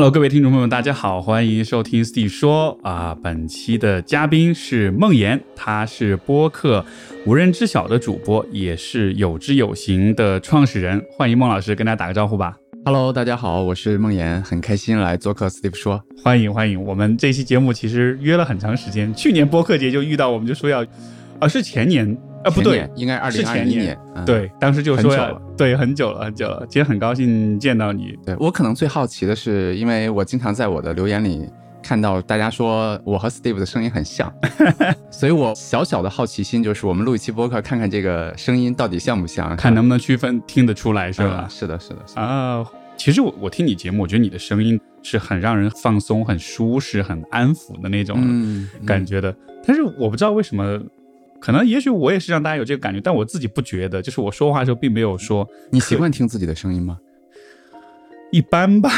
Hello，各位听众朋友们，大家好，欢迎收听 Steve 说啊。本期的嘉宾是梦妍，他是播客无人知晓的主播，也是有知有行的创始人。欢迎孟老师跟大家打个招呼吧。Hello，大家好，我是梦妍，很开心来做客 Steve 说。欢迎欢迎，我们这期节目其实约了很长时间，去年播客节就遇到，我们就说要，啊是前年啊不对，应该二是零二一年嗯对，当时就说对很久了很久了，今天很高兴见到你。对我可能最好奇的是，因为我经常在我的留言里看到大家说我和 Steve 的声音很像，所以我小小的好奇心就是，我们录一期播客，看看这个声音到底像不像，看能不能区分听得出来是是吧？是的，是的，是的。啊，其实我我听你节目，我觉得你的声音是很让人放松、很舒适、很安抚的那种嗯，感觉的。但是我不知道为什么，可能也许我也是让大家有这个感觉，但我自己不觉得。就是我说话的时候并没有说你习惯听自己的声音吗？一般吧。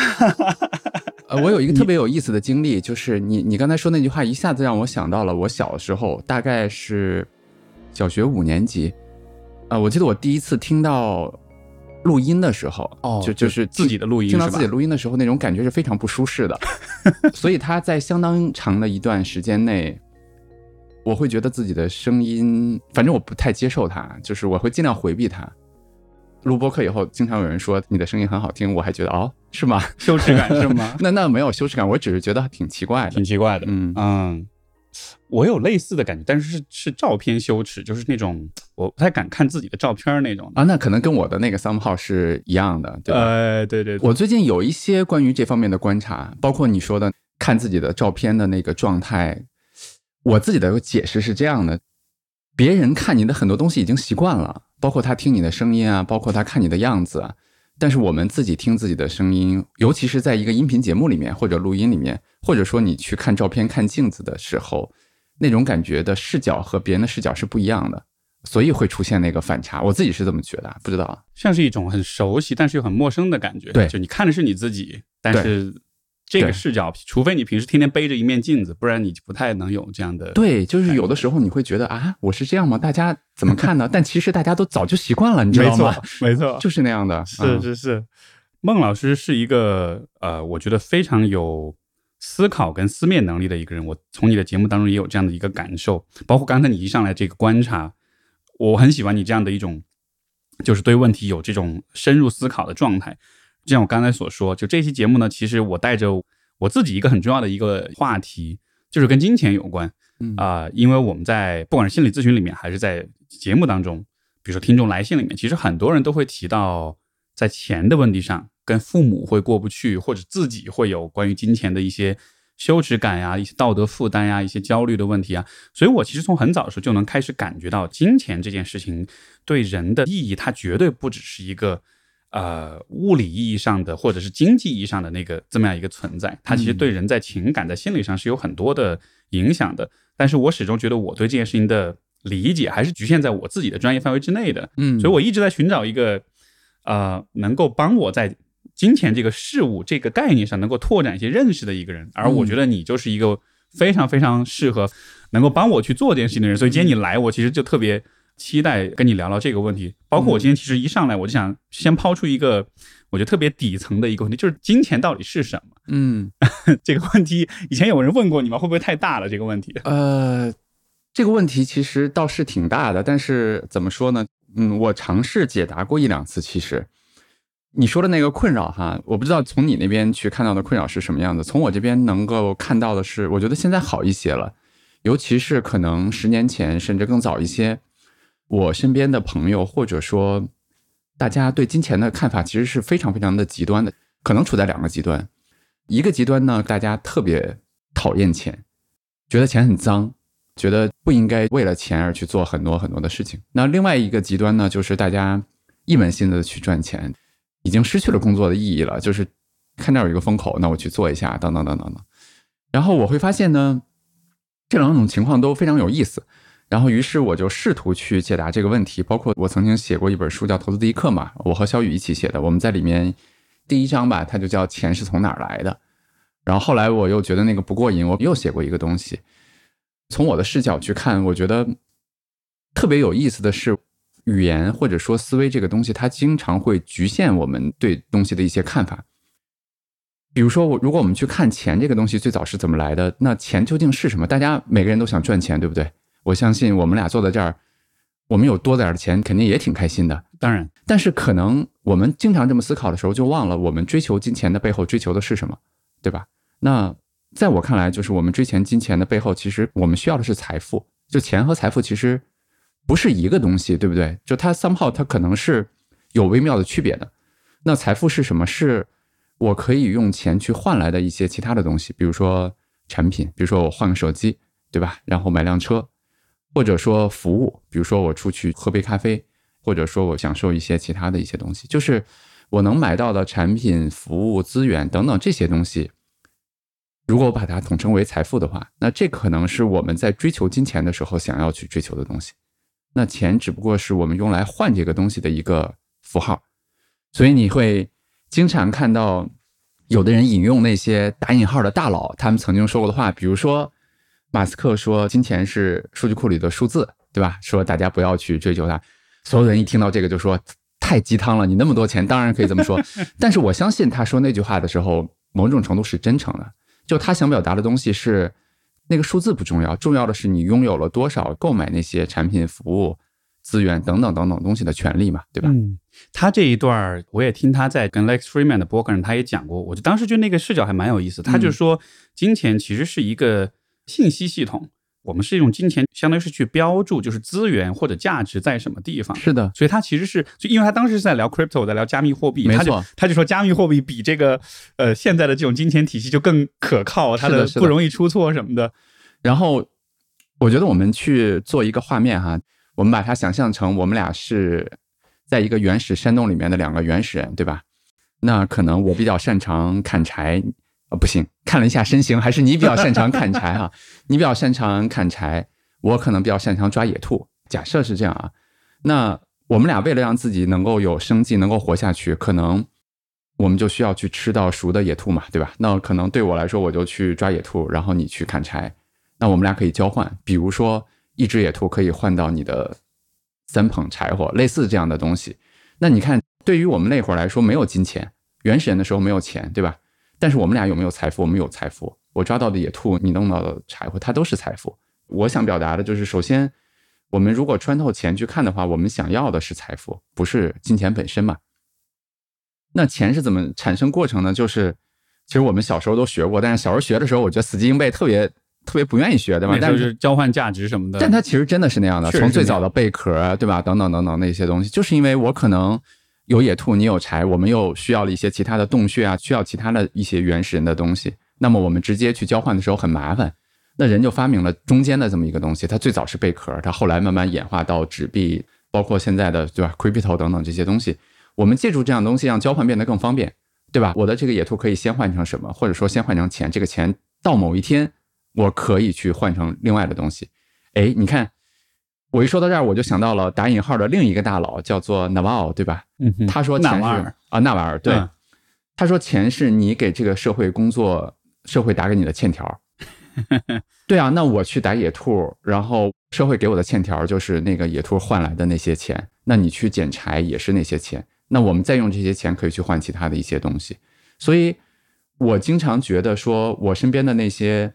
呃，我有一个 特别有意思的经历，就是你你刚才说那句话，一下子让我想到了我小时候，大概是小学五年级，呃，我记得我第一次听到录音的时候，哦就就是自己的录音听到自己录音的时候，那种感觉是非常不舒适的，所以他在相当长的一段时间内。我会觉得自己的声音，反正我不太接受它，就是我会尽量回避它。录播课以后，经常有人说你的声音很好听，我还觉得哦，是吗？羞耻感是吗？那那没有羞耻感，我只是觉得挺奇怪的挺。奇怪的。嗯嗯，我有类似的感觉，但是是是照片羞耻，就是那种我不太敢看自己的照片那种。啊，那可能跟我的那个 somehow 是一样的，对吧？呃，对对对，我最近有一些关于这方面的观察，包括你说的看自己的照片的那个状态，我自己的解释是这样的：别人看你的很多东西已经习惯了，包括他听你的声音啊，包括他看你的样子啊。但是我们自己听自己的声音，尤其是在一个音频节目里面或者录音里面，或者说你去看照片、看镜子的时候，那种感觉的视角和别人的视角是不一样的，所以会出现那个反差。我自己是这么觉得啊，不知道啊。像是一种很熟悉但是又很陌生的感觉。对就你看的是你自己，但是这个视角，除非你平时天天背着一面镜子，不然你不太能有这样的。对，就是有的时候你会觉得啊，我是这样吗？大家怎么看呢？但其实大家都早就习惯了，你知道吗？，没错，没错就是那样的。是嗯是是。孟老师是一个呃，我觉得非常有思考跟思辨能力的一个人。我从你的节目当中也有这样的一个感受，包括刚才你一上来这个观察，我很喜欢你这样的一种，就是对问题有这种深入思考的状态。就像我刚才所说，就这期节目呢，其实我带着我自己一个很重要的一个话题，就是跟金钱有关。嗯啊、因为我们在不管是心理咨询里面，还是在节目当中，比如说听众来信里面，其实很多人都会提到在钱的问题上，跟父母会过不去，或者自己会有关于金钱的一些羞耻感呀、一些道德负担呀、一些焦虑的问题啊。所以我其实从很早的时候就能开始感觉到，金钱这件事情对人的意义，它绝对不只是一个。呃，物理意义上的或者是经济意义上的那个这么样一个存在，它其实对人在情感、在心理上是有很多的影响的。但是我始终觉得我对这件事情的理解还是局限在我自己的专业范围之内的，嗯，所以我一直在寻找一个呃能够帮我在金钱这个事物这个概念上能够拓展一些认识的一个人。而我觉得你就是一个非常非常适合能够帮我去做这件事情的人，所以今天你来，我其实就特别期待跟你聊聊这个问题。包括我今天其实一上来我就想先抛出一个我觉得特别底层的一个问题，就是金钱到底是什么？嗯 这个问题以前有人问过你吗？会不会太大了？这个问题？呃，这个问题其实倒是挺大的，但是怎么说呢？嗯，我尝试解答过一两次。其实你说的那个困扰哈，我不知道从你那边去看到的困扰是什么样子，从我这边能够看到的是，我觉得现在好一些了，尤其是可能十年前甚至更早一些，我身边的朋友或者说大家对金钱的看法其实是非常非常的极端的，可能处在两个极端。一个极端呢，大家特别讨厌钱，觉得钱很脏，觉得不应该为了钱而去做很多很多的事情。那另外一个极端呢，就是大家一门心思的去赚钱，已经失去了工作的意义了，就是看这儿有一个风口，那我去做一下，等等等等等。然后我会发现呢，这两种情况都非常有意思。然后，于是我就试图去解答这个问题，包括我曾经写过一本书叫《投资第一课》嘛，我和小雨一起写的。我们在里面第一章吧，它就叫“钱是从哪儿来的”。然后后来我又觉得那个不过瘾，我又写过一个东西。从我的视角去看，我觉得特别有意思的是，语言或者说思维这个东西，它经常会局限我们对东西的一些看法。比如说，我如果我们去看钱这个东西最早是怎么来的，那钱究竟是什么？大家每个人都想赚钱，对不对？我相信我们俩坐在这儿，我们有多点儿的钱，肯定也挺开心的。当然，但是可能我们经常这么思考的时候，就忘了我们追求金钱的背后追求的是什么，对吧？那在我看来，就是我们追求金钱的背后，其实我们需要的是财富。就钱和财富其实不是一个东西，对不对？就它 somehow 它可能是有微妙的区别的。那财富是什么？是我可以用钱去换来的一些其他的东西，比如说产品，比如说我换个手机，对吧？然后买辆车，或者说服务，比如说我出去喝杯咖啡，或者说我享受一些其他的一些东西，就是我能买到的产品、服务、资源等等这些东西。如果我把它统称为财富的话，那这可能是我们在追求金钱的时候想要去追求的东西。那钱只不过是我们用来换这个东西的一个符号。所以你会经常看到有的人引用那些打引号的大佬他们曾经说过的话，比如说马斯克说金钱是数据库里的数字，对吧？说大家不要去追求它。所有人一听到这个就说太鸡汤了，你那么多钱当然可以这么说。但是我相信他说那句话的时候，某种程度是真诚的。就他想表达的东西是，那个数字不重要，重要的是你拥有了多少购买那些产品、服务、资源等等等等东西的权利嘛，对吧？嗯，他这一段儿我也听他在跟 Lex Freeman 的博客上他也讲过，我就当时觉得那个视角还蛮有意思。他就说，金钱其实是一个信息系统。我们是用金钱，相当于是去标注，就是资源或者价值在什么地方。是的，所以他其实是，就因为他当时是在聊 crypto，在聊加密货币，没错，他就说加密货币比这个呃现在的这种金钱体系就更可靠，它的不容易出错什么的。然后我觉得我们去做一个画面哈，我们把它想象成我们俩是在一个原始山洞里面的两个原始人，对吧？那可能我比较擅长砍柴。啊，不行，看了一下身形，还是你比较擅长砍柴哈。你比较擅长砍柴，我可能比较擅长抓野兔。假设是这样啊，那我们俩为了让自己能够有生计，能够活下去，可能我们就需要去吃到熟的野兔嘛，对吧？那可能对我来说，我就去抓野兔，然后你去砍柴，那我们俩可以交换。比如说，一只野兔可以换到你的三捧柴火，类似这样的东西。那你看，对于我们那会儿来说，没有金钱，原始人的时候没有钱，对吧？但是我们俩有没有财富？我们有财富。我抓到的野兔，你弄到的柴火，它都是财富。我想表达的就是，首先，我们如果穿透钱去看的话，我们想要的是财富，不是金钱本身嘛？那钱是怎么产生过程呢？就是，其实我们小时候都学过，但是小时候学的时候，我觉得死记硬背，特别特别不愿意学，对吧？但是交换价值什么的。但它其实真的是那样的，从最早的贝壳，对吧？等等等等那些东西，就是因为我可能。有野兔，你有柴，我们又需要了一些其他的洞穴啊，需要其他的一些原始人的东西。那么我们直接去交换的时候很麻烦，那人就发明了中间的这么一个东西。它最早是贝壳，它后来慢慢演化到纸币，包括现在的对吧，crypto 等等这些东西。我们借助这样东西，让交换变得更方便，对吧？我的这个野兔可以先换成什么，或者说先换成钱，这个钱到某一天我可以去换成另外的东西。哎，你看。我一说到这儿，我就想到了打引号的另一个大佬，叫做 Naval，对吧？嗯，他说钱是啊，纳瓦尔，对，他说钱是你给这个社会工作，社会打给你的欠条。对啊，那我去打野兔，然后社会给我的欠条就是那个野兔换来的那些钱。那你去捡柴也是那些钱。那我们再用这些钱可以去换其他的一些东西。所以我经常觉得，说我身边的那些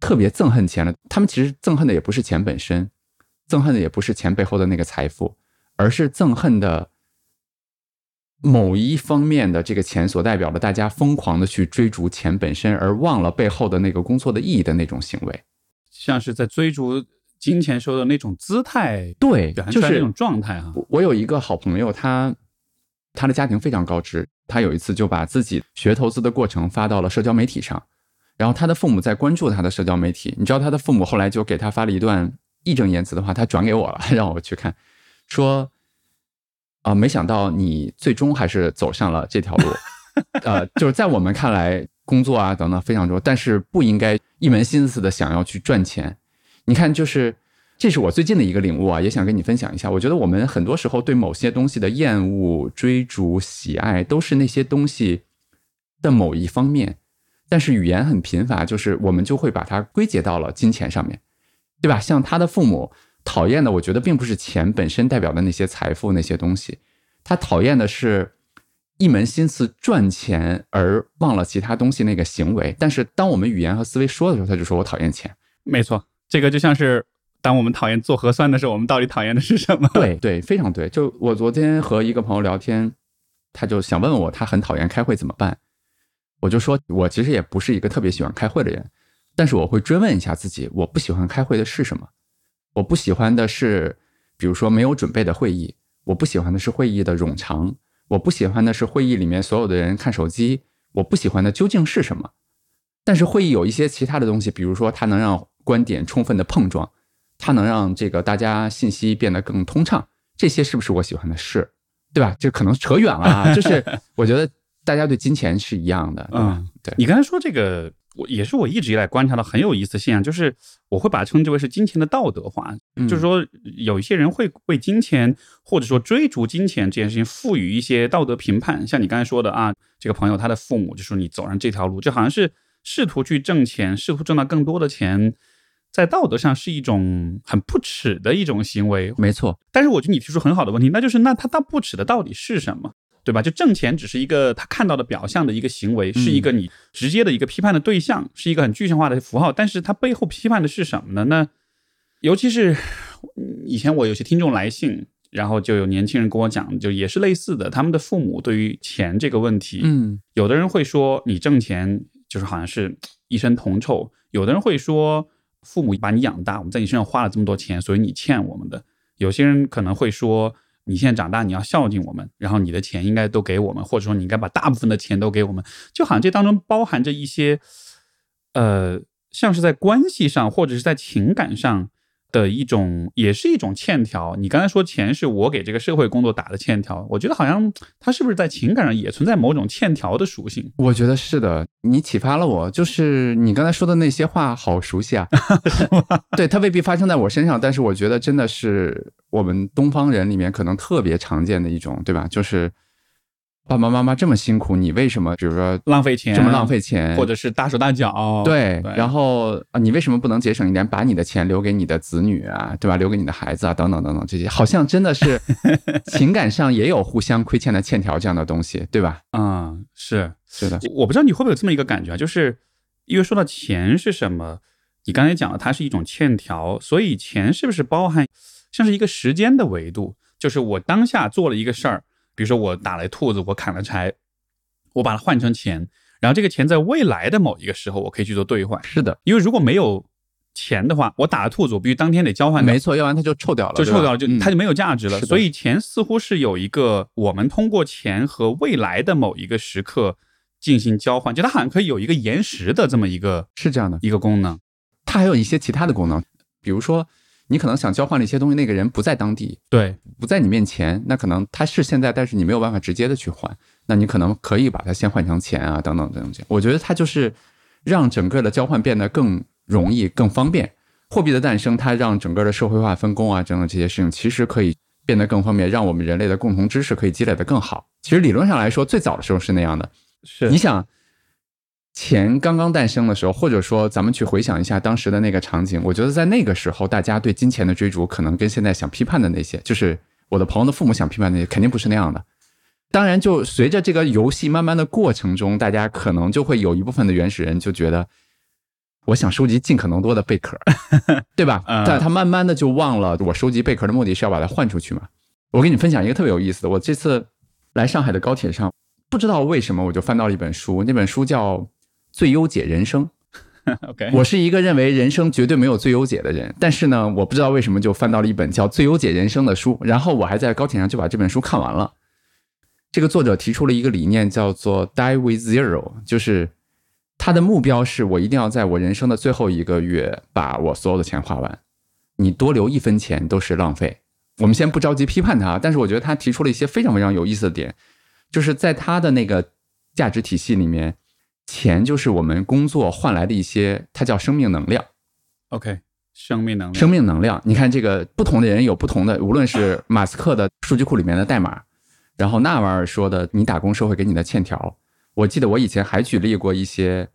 特别憎恨钱的，他们其实憎恨的也不是钱本身。憎恨的也不是钱背后的那个财富，而是憎恨的某一方面的这个钱所代表的，大家疯狂的去追逐钱本身，而忘了背后的那个工作的意义的那种行为，像是在追逐金钱时候的那种姿态，对，就是那种状态哈。我有一个好朋友，他他的家庭非常高知，他有一次就把自己学投资的过程发到了社交媒体上，然后他的父母在关注他的社交媒体，你知道他的父母后来就给他发了一段。义正言辞的话，他转给我了，让我去看，说啊，没想到你最终还是走上了这条路，呃，就是在我们看来，工作啊等等非常重要，但是不应该一门心思的想要去赚钱。你看，就是这是我最近的一个领悟啊，也想跟你分享一下。我觉得我们很多时候对某些东西的厌恶、追逐、喜爱，都是那些东西的某一方面，但是语言很贫乏，就是我们就会把它归结到了金钱上面。对吧？像他的父母讨厌的，我觉得并不是钱本身代表的那些财富那些东西，他讨厌的是一门心思赚钱而忘了其他东西那个行为。但是当我们语言和思维说的时候，他就说我讨厌钱。没错，这个就像是当我们讨厌做核酸的时候，我们到底讨厌的是什么？对对，非常对。就我昨天和一个朋友聊天，他就想问问我，他很讨厌开会怎么办？我就说，我其实也不是一个特别喜欢开会的人，但是我会追问一下自己，我不喜欢开会的是什么？我不喜欢的是，比如说没有准备的会议，我不喜欢的是会议的冗长，我不喜欢的是会议里面所有的人看手机，我不喜欢的究竟是什么？但是会议有一些其他的东西，比如说它能让观点充分的碰撞，它能让这个大家信息变得更通畅，这些是不是我喜欢的事？对吧？这可能扯远了啊，就是 我觉得。大家对金钱是一样的，嗯，对你刚才说这个，我也是我一直以来观察到很有意思的现象，就是我会把它称之为是金钱的道德化，就是说有一些人会为金钱或者说追逐金钱这件事情赋予一些道德评判，像你刚才说的啊，这个朋友他的父母就说你走上这条路，就好像是试图去挣钱，试图挣到更多的钱，在道德上是一种很不耻的一种行为，没错。但是我觉得你提出很好的问题，那就是那他到不耻的到底是什么？对吧？就挣钱只是一个他看到的表象的一个行为，是一个你直接的一个批判的对象，是一个很具象化的符号。但是它背后批判的是什么呢？那尤其是以前我有些听众来信，然后就有年轻人跟我讲，就也是类似的，他们的父母对于钱这个问题，嗯，有的人会说你挣钱就是好像是一身铜臭，有的人会说父母把你养大，我们在你身上花了这么多钱，所以你欠我们的。有些人可能会说。你现在长大，你要孝敬我们，然后你的钱应该都给我们，或者说你应该把大部分的钱都给我们，就好像这当中包含着一些，呃，像是在关系上或者是在情感上。的一种，也是一种欠条。你刚才说钱是我给这个社会工作打的欠条，我觉得好像他是不是在情感上也存在某种欠条的属性？我觉得是的，你启发了我。就是你刚才说的那些话，好熟悉啊。对他未必发生在我身上，但是我觉得真的是我们东方人里面可能特别常见的一种，对吧？就是。爸爸妈妈这么辛苦，你为什么比如说浪费钱，这么浪费钱，或者是大手大脚？对，然后啊，你为什么不能节省一点，把你的钱留给你的子女啊，对吧？留给你的孩子啊，等等等等，这些好像真的是 情感上也有互相亏欠的欠条这样的东西，对吧？嗯，是是的，我不知道你会不会有这么一个感觉啊，就是因为说到钱是什么，你刚才讲了它是一种欠条，所以钱是不是包含像是一个时间的维度？就是我当下做了一个事儿。比如说我打了兔子，我砍了柴，我把它换成钱，然后这个钱在未来的某一个时候我可以去做兑换。是的，因为如果没有钱的话，我打了兔子，我必须当天得交换。没错，要不然它就臭掉了，就臭掉了，就它就没有价值了。所以钱似乎是有一个我们通过钱和未来的某一个时刻进行交换，就它好像可以有一个延时的这么一个，是这样的一个功能。它还有一些其他的功能，比如说。你可能想交换的一些东西，那个人不在当地，对，不在你面前，那可能他是现在，但是你没有办法直接的去换，那你可能可以把它先换成钱啊，等等等等。我觉得它就是让整个的交换变得更容易、更方便。货币的诞生，它让整个的社会化分工啊，等等这些事情，其实可以变得更方便，让我们人类的共同知识可以积累的更好。其实理论上来说，最早的时候是那样的。是，你想。钱刚刚诞生的时候，或者说咱们去回想一下当时的那个场景，我觉得在那个时候，大家对金钱的追逐，可能跟现在想批判的那些，就是我的朋友的父母想批判那些，肯定不是那样的。当然，就随着这个游戏慢慢的过程中，大家可能就会有一部分的原始人就觉得，我想收集尽可能多的贝壳，对吧？但他慢慢的就忘了，我收集贝壳的目的是要把它换出去嘛。我给你分享一个特别有意思的，我这次来上海的高铁上，不知道为什么我就翻到了一本书，那本书叫。最优解人生，OK，我是一个认为人生绝对没有最优解的人，但是呢，我不知道为什么就翻到了一本叫《最优解人生》的书，然后我还在高铁上就把这本书看完了。这个作者提出了一个理念，叫做 “die with zero”，就是他的目标是我一定要在我人生的最后一个月把我所有的钱花完，你多留一分钱都是浪费。我们先不着急批判他，但是我觉得他提出了一些非常非常有意思的点，就是在他的那个价值体系里面。钱就是我们工作换来的一些，它叫生命能量。OK，生命能量，生命能量。你看，这个不同的人有不同的，无论是 马斯克的数据库里面的代码，然后纳瓦尔说的你打工社会给你的欠条。我记得我以前还举例过一些，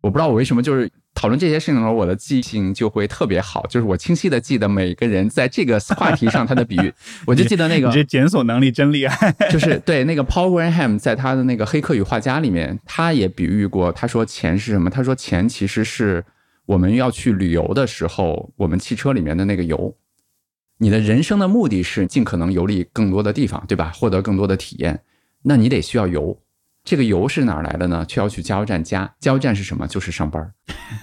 我不知道我为什么就是讨论这些事情的时候，我的记性就会特别好，就是我清晰的记得每个人在这个话题上他的比喻，我就记得那个你这检索能力真厉害。就是对那个 Paul Graham 在他的那个《黑客与画家》里面，他也比喻过，他说钱是什么？他说钱其实是我们要去旅游的时候，我们汽车里面的那个油。你的人生的目的是尽可能游历更多的地方，对吧？获得更多的体验，那你得需要油。这个油是哪儿来的呢？却要去加油站加。加油站是什么？就是上班儿。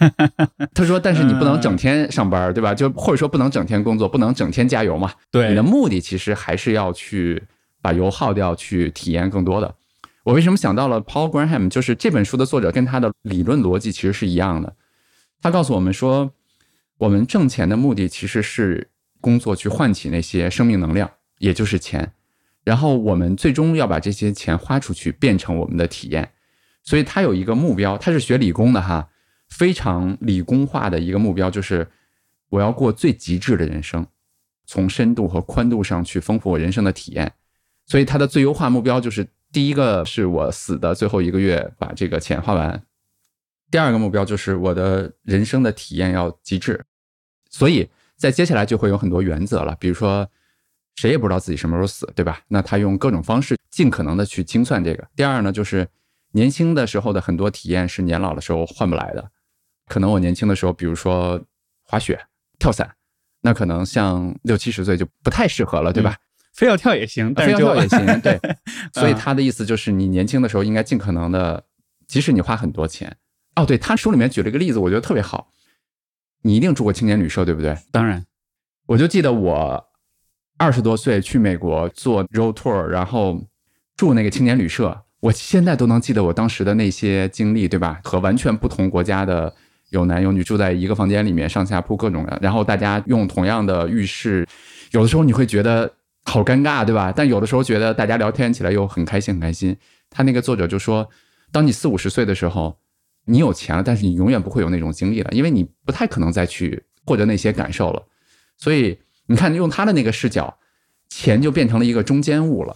他说，但是你不能整天上班儿，对吧？就或者说不能整天工作，不能整天加油嘛。对，你的目的其实还是要去把油耗掉，去体验更多的。我为什么想到了 Paul Graham？就是这本书的作者跟他的理论逻辑其实是一样的。他告诉我们说，我们挣钱的目的其实是工作去唤起那些生命能量，也就是钱。然后我们最终要把这些钱花出去，变成我们的体验。所以他有一个目标，他是学理工的哈，非常理工化的一个目标，就是我要过最极致的人生，从深度和宽度上去丰富我人生的体验。所以他的最优化目标就是第一个是我死的最后一个月把这个钱花完，第二个目标就是我的人生的体验要极致。所以在接下来就会有很多原则了，比如说。谁也不知道自己什么时候死，对吧？那他用各种方式尽可能的去清算这个。第二呢，就是年轻的时候的很多体验是年老的时候换不来的。可能我年轻的时候，比如说滑雪、跳伞，那可能像六七十岁就不太适合了，对吧？非要跳也行，非要跳也行，对。所以他的意思就是，你年轻的时候应该尽可能的，即使你花很多钱。哦，对他书里面举了一个例子，我觉得特别好。你一定住过青年旅社，对不对？当然，我就记得我。二十多岁去美国做 road tour，然后住那个青年旅社，我现在都能记得我当时的那些经历，对吧？和完全不同国家的有男有女住在一个房间里面，上下铺各种的，然后大家用同样的浴室，有的时候你会觉得好尴尬，对吧？但有的时候觉得大家聊天起来又很开心，很开心。他那个作者就说，当你四五十岁的时候，你有钱了，但是你永远不会有那种经历了，因为你不太可能再去获得那些感受了，所以。你看，用他的那个视角，钱就变成了一个中间物了，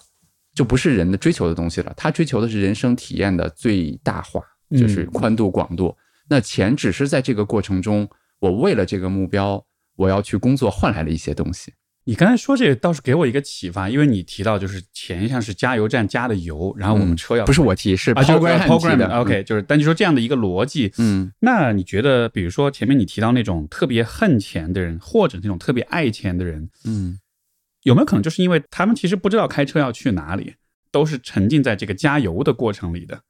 就不是人的追求的东西了。他追求的是人生体验的最大化，就是宽度、广度。那钱只是在这个过程中，我为了这个目标，我要去工作换来了一些东西。你刚才说这个倒是给我一个启发，因为你提到就是前一项是加油站加的油，然后我们车要不是我提是 program 的，OK，就是但就说这样的一个逻辑，嗯，那你觉得，比如说前面你提到那种特别恨钱的人，或者那种特别爱钱的人，嗯，有没有可能就是因为他们其实不知道开车要去哪里，都是沉浸在这个加油的过程里的？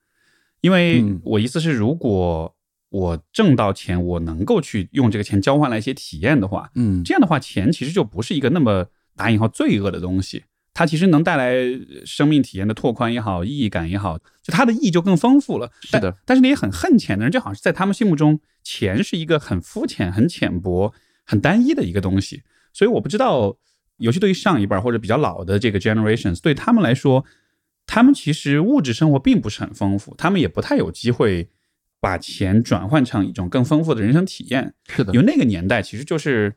因为我意思是，如果我挣到钱，我能够去用这个钱交换来一些体验的话，嗯，这样的话，钱其实就不是一个那么打引号罪恶的东西，它其实能带来生命体验的拓宽也好，意义感也好，就它的意义就更丰富了。是的，但是那些很恨钱的人，就好像是在他们心目中，钱是一个很肤浅、很浅薄、很单一的一个东西。所以我不知道，尤其对于上一辈或者比较老的这个 generations，对他们来说，他们其实物质生活并不是很丰富，他们也不太有机会。把钱转换成一种更丰富的人生体验，是的。因为那个年代其实就是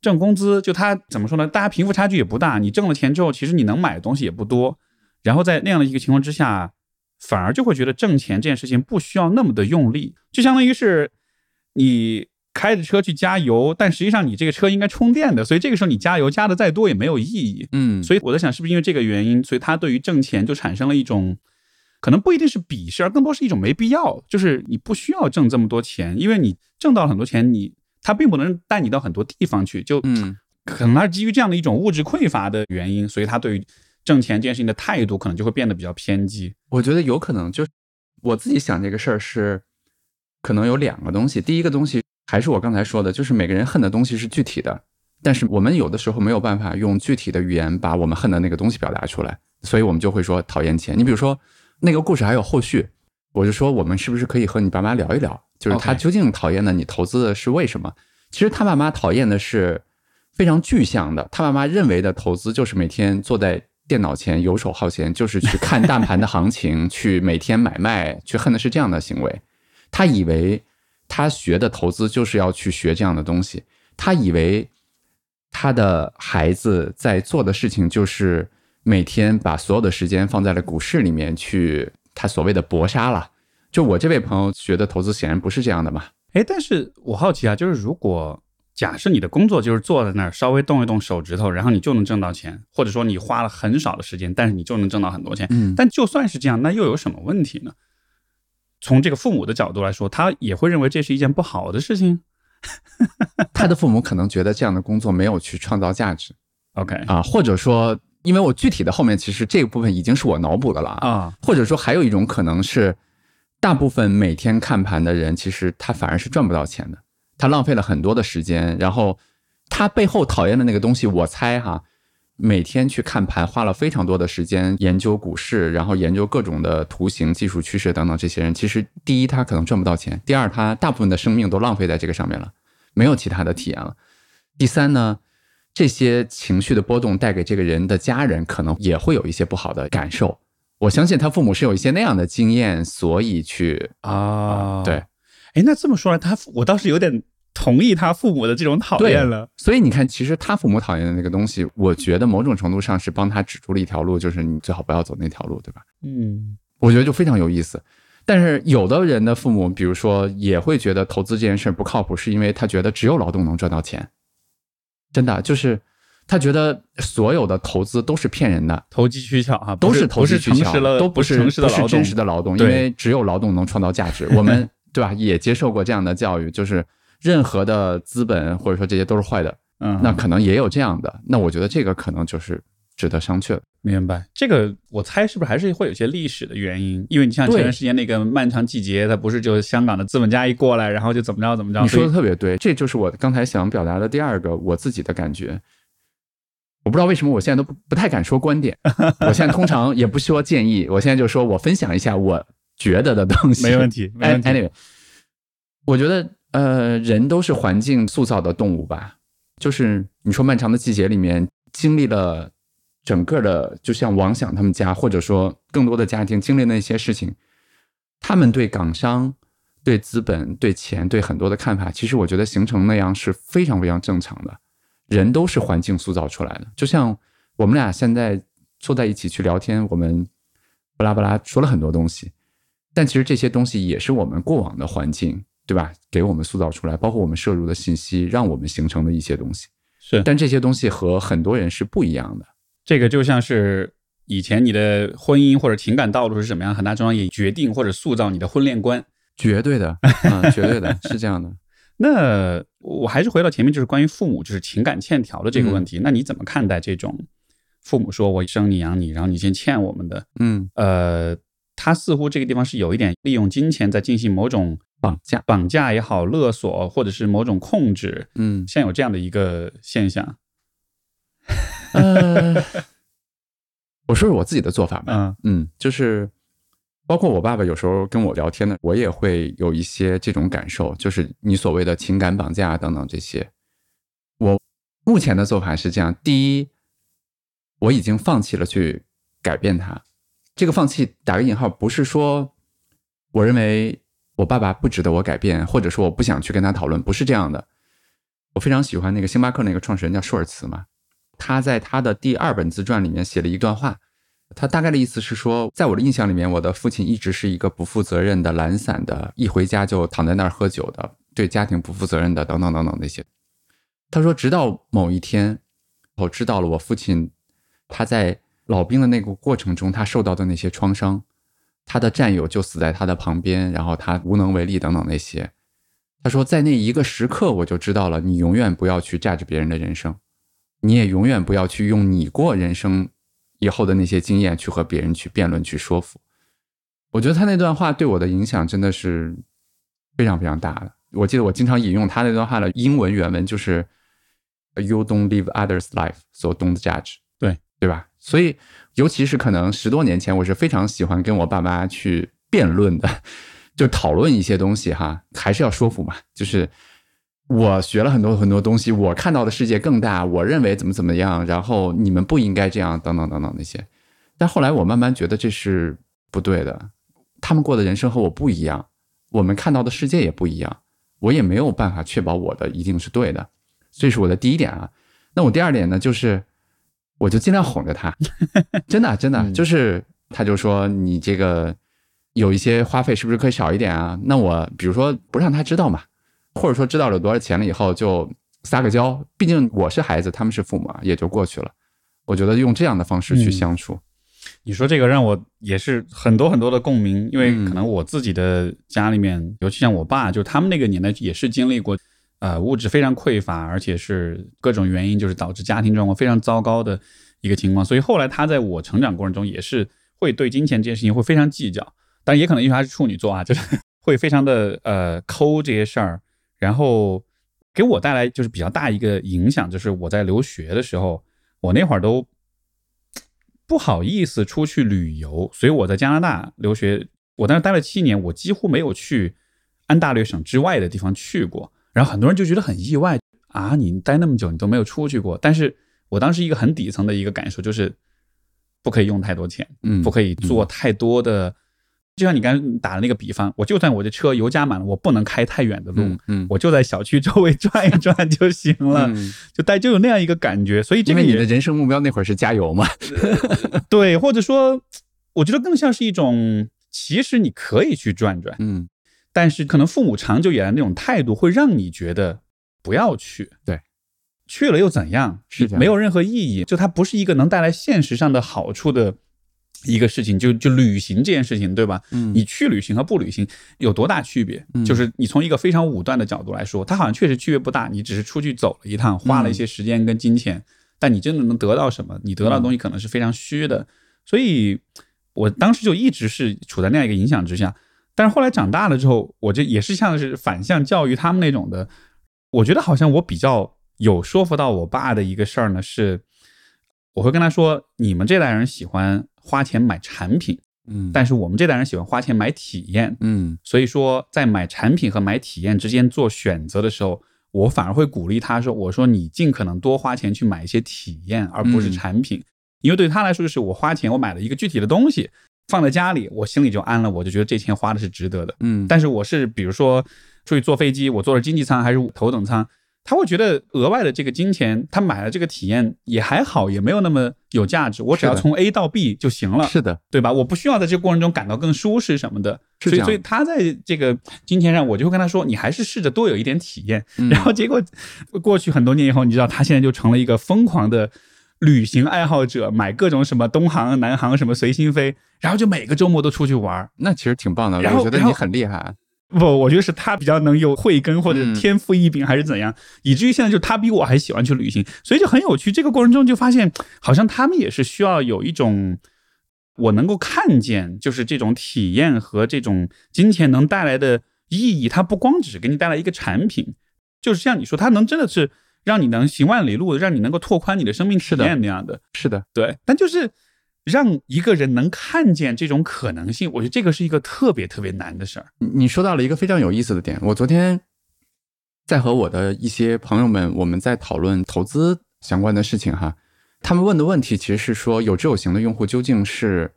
挣工资，就他怎么说呢？大家贫富差距也不大，你挣了钱之后，其实你能买的东西也不多。然后在那样的一个情况之下，反而就会觉得挣钱这件事情不需要那么的用力，就相当于是你开着车去加油，但实际上你这个车应该充电的，所以这个时候你加油加的再多也没有意义。嗯，所以我在想，是不是因为这个原因，所以他对于挣钱就产生了一种。可能不一定是鄙视，而更多是一种没必要。就是你不需要挣这么多钱，因为你挣到了很多钱，你他并不能带你到很多地方去。就嗯，可能他是基于这样的一种物质匮乏的原因，所以他对于挣钱这件事情的态度可能就会变得比较偏激。我觉得有可能，就我自己想这个事儿是，可能有两个东西。第一个东西还是我刚才说的，就是每个人恨的东西是具体的，但是我们有的时候没有办法用具体的语言把我们恨的那个东西表达出来，所以我们就会说讨厌钱。你比如说。那个故事还有后续，我就说我们是不是可以和你爸妈聊一聊，就是他究竟讨厌的你投资的是为什么？其实他爸妈讨厌的是非常具象的，他爸妈认为的投资就是每天坐在电脑前游手好闲，就是去看大盘的行情，去每天买卖，去恨的是这样的行为。他以为他学的投资就是要去学这样的东西，他以为他的孩子在做的事情就是。每天把所有的时间放在了股市里面去，他所谓的搏杀了。就我这位朋友学的投资显然不是这样的嘛。哎，但是我好奇啊，就是如果假设你的工作就是坐在那儿稍微动一动手指头，然后你就能挣到钱，或者说你花了很少的时间，但是你就能挣到很多钱。嗯但就算是这样，那又有什么问题呢？从这个父母的角度来说，他也会认为这是一件不好的事情。他的父母可能觉得这样的工作没有去创造价值 OK 啊，或者说，因为我具体的后面其实这个部分已经是我脑补的了啊，啊，或者说还有一种可能是，大部分每天看盘的人，其实他反而是赚不到钱的，他浪费了很多的时间，然后他背后讨厌的那个东西，我猜哈，每天去看盘，花了非常多的时间研究股市，然后研究各种的图形、技术趋势等等，这些人其实第一他可能赚不到钱，第二他大部分的生命都浪费在这个上面了，没有其他的体验了，第三呢。这些情绪的波动带给这个人的家人，可能也会有一些不好的感受。我相信他父母是有一些那样的经验，所以去啊，对。哎，那这么说来，他我倒是有点同意他父母的这种讨厌了。所以你看，其实他父母讨厌的那个东西，我觉得某种程度上是帮他指出了一条路，就是你最好不要走那条路，对吧？嗯，我觉得就非常有意思。但是有的人的父母，比如说也会觉得投资这件事不靠谱，是因为他觉得只有劳动能赚到钱。真的就是他觉得所有的投资都是骗人的，投机取巧啊，都是投机取巧都不是不是真实的劳动，因为只有劳动能创造价值。我们 对吧？也接受过这样的教育，就是任何的资本或者说这些都是坏的，嗯，那可能也有这样的。那我觉得这个可能就是值得商榷的。明白，这个我猜是不是还是会有些历史的原因？因为你像前段时间那个漫长季节，它不是就香港的资本家一过来，然后就怎么着怎么着？你说的特别对，这就是我刚才想表达的第二个我自己的感觉。我不知道为什么我现在都不不太敢说观点，我现在通常也不说建议，我现在就说我分享一下我觉得的东西。没问题，没哎问题。，anyway，我觉得呃，人都是环境塑造的动物吧。就是你说漫长的季节里面经历了整个的，就像王想他们家，或者说更多的家庭经历那些事情，他们对港商、对资本、对钱、对很多的看法，其实我觉得形成那样是非常非常正常的。人都是环境塑造出来的，就像我们俩现在坐在一起去聊天，我们巴拉巴拉说了很多东西，但其实这些东西也是我们过往的环境，对吧？给我们塑造出来，包括我们摄入的信息，让我们形成的一些东西。是但这些东西和很多人是不一样的。这个就像是以前你的婚姻或者情感道路是什么样，很大程度上也决定或者塑造你的婚恋观。绝对的，嗯，绝对的，是这样的。那我还是回到前面，就是关于父母就是情感欠条的这个问题。那你怎么看待这种父母说我生你养你，然后你先欠我们的？嗯，呃，他似乎这个地方是有一点利用金钱在进行某种绑架，绑架也好、勒索或者是某种控制，嗯现在有这样的一个现象。呃，我说说我自己的做法吧。嗯嗯，就是包括我爸爸有时候跟我聊天呢，我也会有一些这种感受，就是你所谓的情感绑架等等这些。我目前的做法是这样：第一，我已经放弃了去改变他。这个放弃打个引号，不是说我认为我爸爸不值得我改变，或者说我不想去跟他讨论，不是这样的。我非常喜欢那个星巴克那个创始人叫舒尔茨嘛，他在他的第二本自传里面写了一段话，他大概的意思是说，在我的印象里面，我的父亲一直是一个不负责任的、懒散的，一回家就躺在那儿喝酒的，对家庭不负责任的，等等等等那些。他说，直到某一天，我知道了我父亲他在老兵的那个过程中，他受到的那些创伤，他的战友就死在他的旁边，然后他无能为力等等那些。他说，在那一个时刻，我就知道了，你永远不要去榨着别人的人生，你也永远不要去用你过人生以后的那些经验去和别人去辩论、去说服。我觉得他那段话对我的影响真的是非常非常大的。我记得我经常引用他那段话的英文原文，就是 “You don't live others' life, so don't judge”。对对吧？所以，尤其是可能十多年前，我是非常喜欢跟我爸妈去辩论的，就讨论一些东西哈，还是要说服嘛。就是我学了很多很多东西，我看到的世界更大，我认为怎么怎么样，然后你们不应该这样，等等等等那些。但后来我慢慢觉得这是不对的，他们过的人生和我不一样，我们看到的世界也不一样，我也没有办法确保我的一定是对的。这是我的第一点啊。那我第二点呢，就是我就尽量哄着他，真的真的嗯就是，他就说你这个有一些花费是不是可以少一点啊？那我比如说不让他知道嘛，或者说知道了多少钱了以后就撒个娇，毕竟我是孩子，他们是父母啊，也就过去了。我觉得用这样的方式去相处，你说这个让我也是很多很多的共鸣，因为可能我自己的家里面，尤其像我爸，就他们那个年代也是经历过，呃，物质非常匮乏，而且是各种原因，就是导致家庭状况非常糟糕的一个情况。所以后来他在我成长过程中也是会对金钱这件事情会非常计较，但也可能因为他是处女座啊，就是会非常的呃抠这些事儿。然后给我带来就是比较大一个影响，就是我在留学的时候，我那会儿都不好意思出去旅游，所以我在加拿大留学，我当时待了七年，我几乎没有去安大略省之外的地方去过。然后很多人就觉得很意外啊，你待那么久你都没有出去过。但是我当时一个很底层的一个感受就是，不可以用太多钱，嗯，不可以做太多的。就像你刚才打的那个比方，我就算我的车油加满了，我不能开太远的路，嗯，我就在小区周围转一转 就行了，就带就有那样一个感觉。所以，因为你的人生目标那会儿是加油嘛，对，或者说，我觉得更像是一种，其实你可以去转转，嗯，但是可能父母长久以来那种态度会让你觉得不要去，对，去了又怎样？是没有任何意义，就它不是一个能带来现实上的好处的。一个事情就就旅行这件事情，对吧？嗯，你去旅行和不旅行有多大区别？就是你从一个非常武断的角度来说，它好像确实区别不大。你只是出去走了一趟，花了一些时间跟金钱，但你真的能得到什么？你得到的东西可能是非常虚的。所以，我当时就一直是处在那样一个影响之下。但是后来长大了之后，我就也是像是反向教育他们那种的。我觉得好像我比较有说服到我爸的一个事儿呢，是我会跟他说：你们这代人喜欢。花钱买产品，嗯，但是我们这代人喜欢花钱买体验，嗯，所以说在买产品和买体验之间做选择的时候，我反而会鼓励他说：“我说你尽可能多花钱去买一些体验，而不是产品，因为对他来说就是我花钱我买了一个具体的东西放在家里，我心里就安了，我就觉得这钱花的是值得的，嗯。但是我是比如说出去坐飞机，我坐的经济舱还是头等舱。”他会觉得额外的这个金钱，他买了这个体验也还好，也没有那么有价值。我只要从 A 到 B 就行了，是的，对吧？我不需要在这个过程中感到更舒适什么的。所以，所以他在这个金钱上，我就会跟他说：“你还是试着多有一点体验。”然后结果过去很多年以后，你知道，他现在就成了一个疯狂的旅行爱好者，买各种什么东航、南航什么随心飞，然后就每个周末都出去玩。那其实挺棒的，我觉得你很厉害。不，我觉得是他比较能有慧根或者天赋异禀，还是怎样，以至于现在就他比我还喜欢去旅行，所以就很有趣。这个过程中就发现，好像他们也是需要有一种我能够看见，就是这种体验和这种金钱能带来的意义。它不光只是给你带来一个产品，就是像你说，它能真的是让你能行万里路，让你能够拓宽你的生命体验那样的。是的，对，但就是。让一个人能看见这种可能性，我觉得这个是一个特别特别难的事儿。你说到了一个非常有意思的点。我昨天在和我的一些朋友们，我们在讨论投资相关的事情哈。他们问的问题其实是说，有知有行的用户究竟是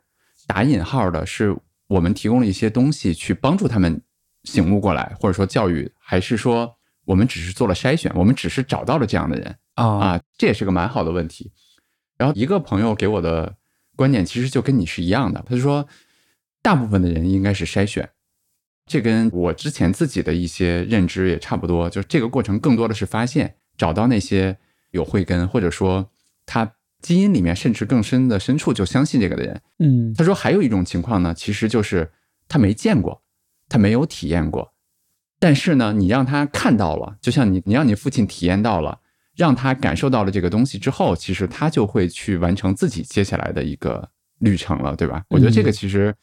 打引号的，是我们提供了一些东西去帮助他们醒悟过来，或者说教育，还是说我们只是做了筛选，我们只是找到了这样的人啊？啊，这也是个蛮好的问题。然后一个朋友给我的。观点其实就跟你是一样的，他就说，大部分的人应该是筛选，这跟我之前自己的一些认知也差不多，就是这个过程更多的是发现，找到那些有慧根，或者说他基因里面甚至更深的深处就相信这个的人。嗯，他说还有一种情况呢，其实就是他没见过，他没有体验过，但是呢，你让他看到了，就像你你让你父亲体验到了。让他感受到了这个东西之后，其实他就会去完成自己接下来的一个旅程了，对吧？我觉得这个其实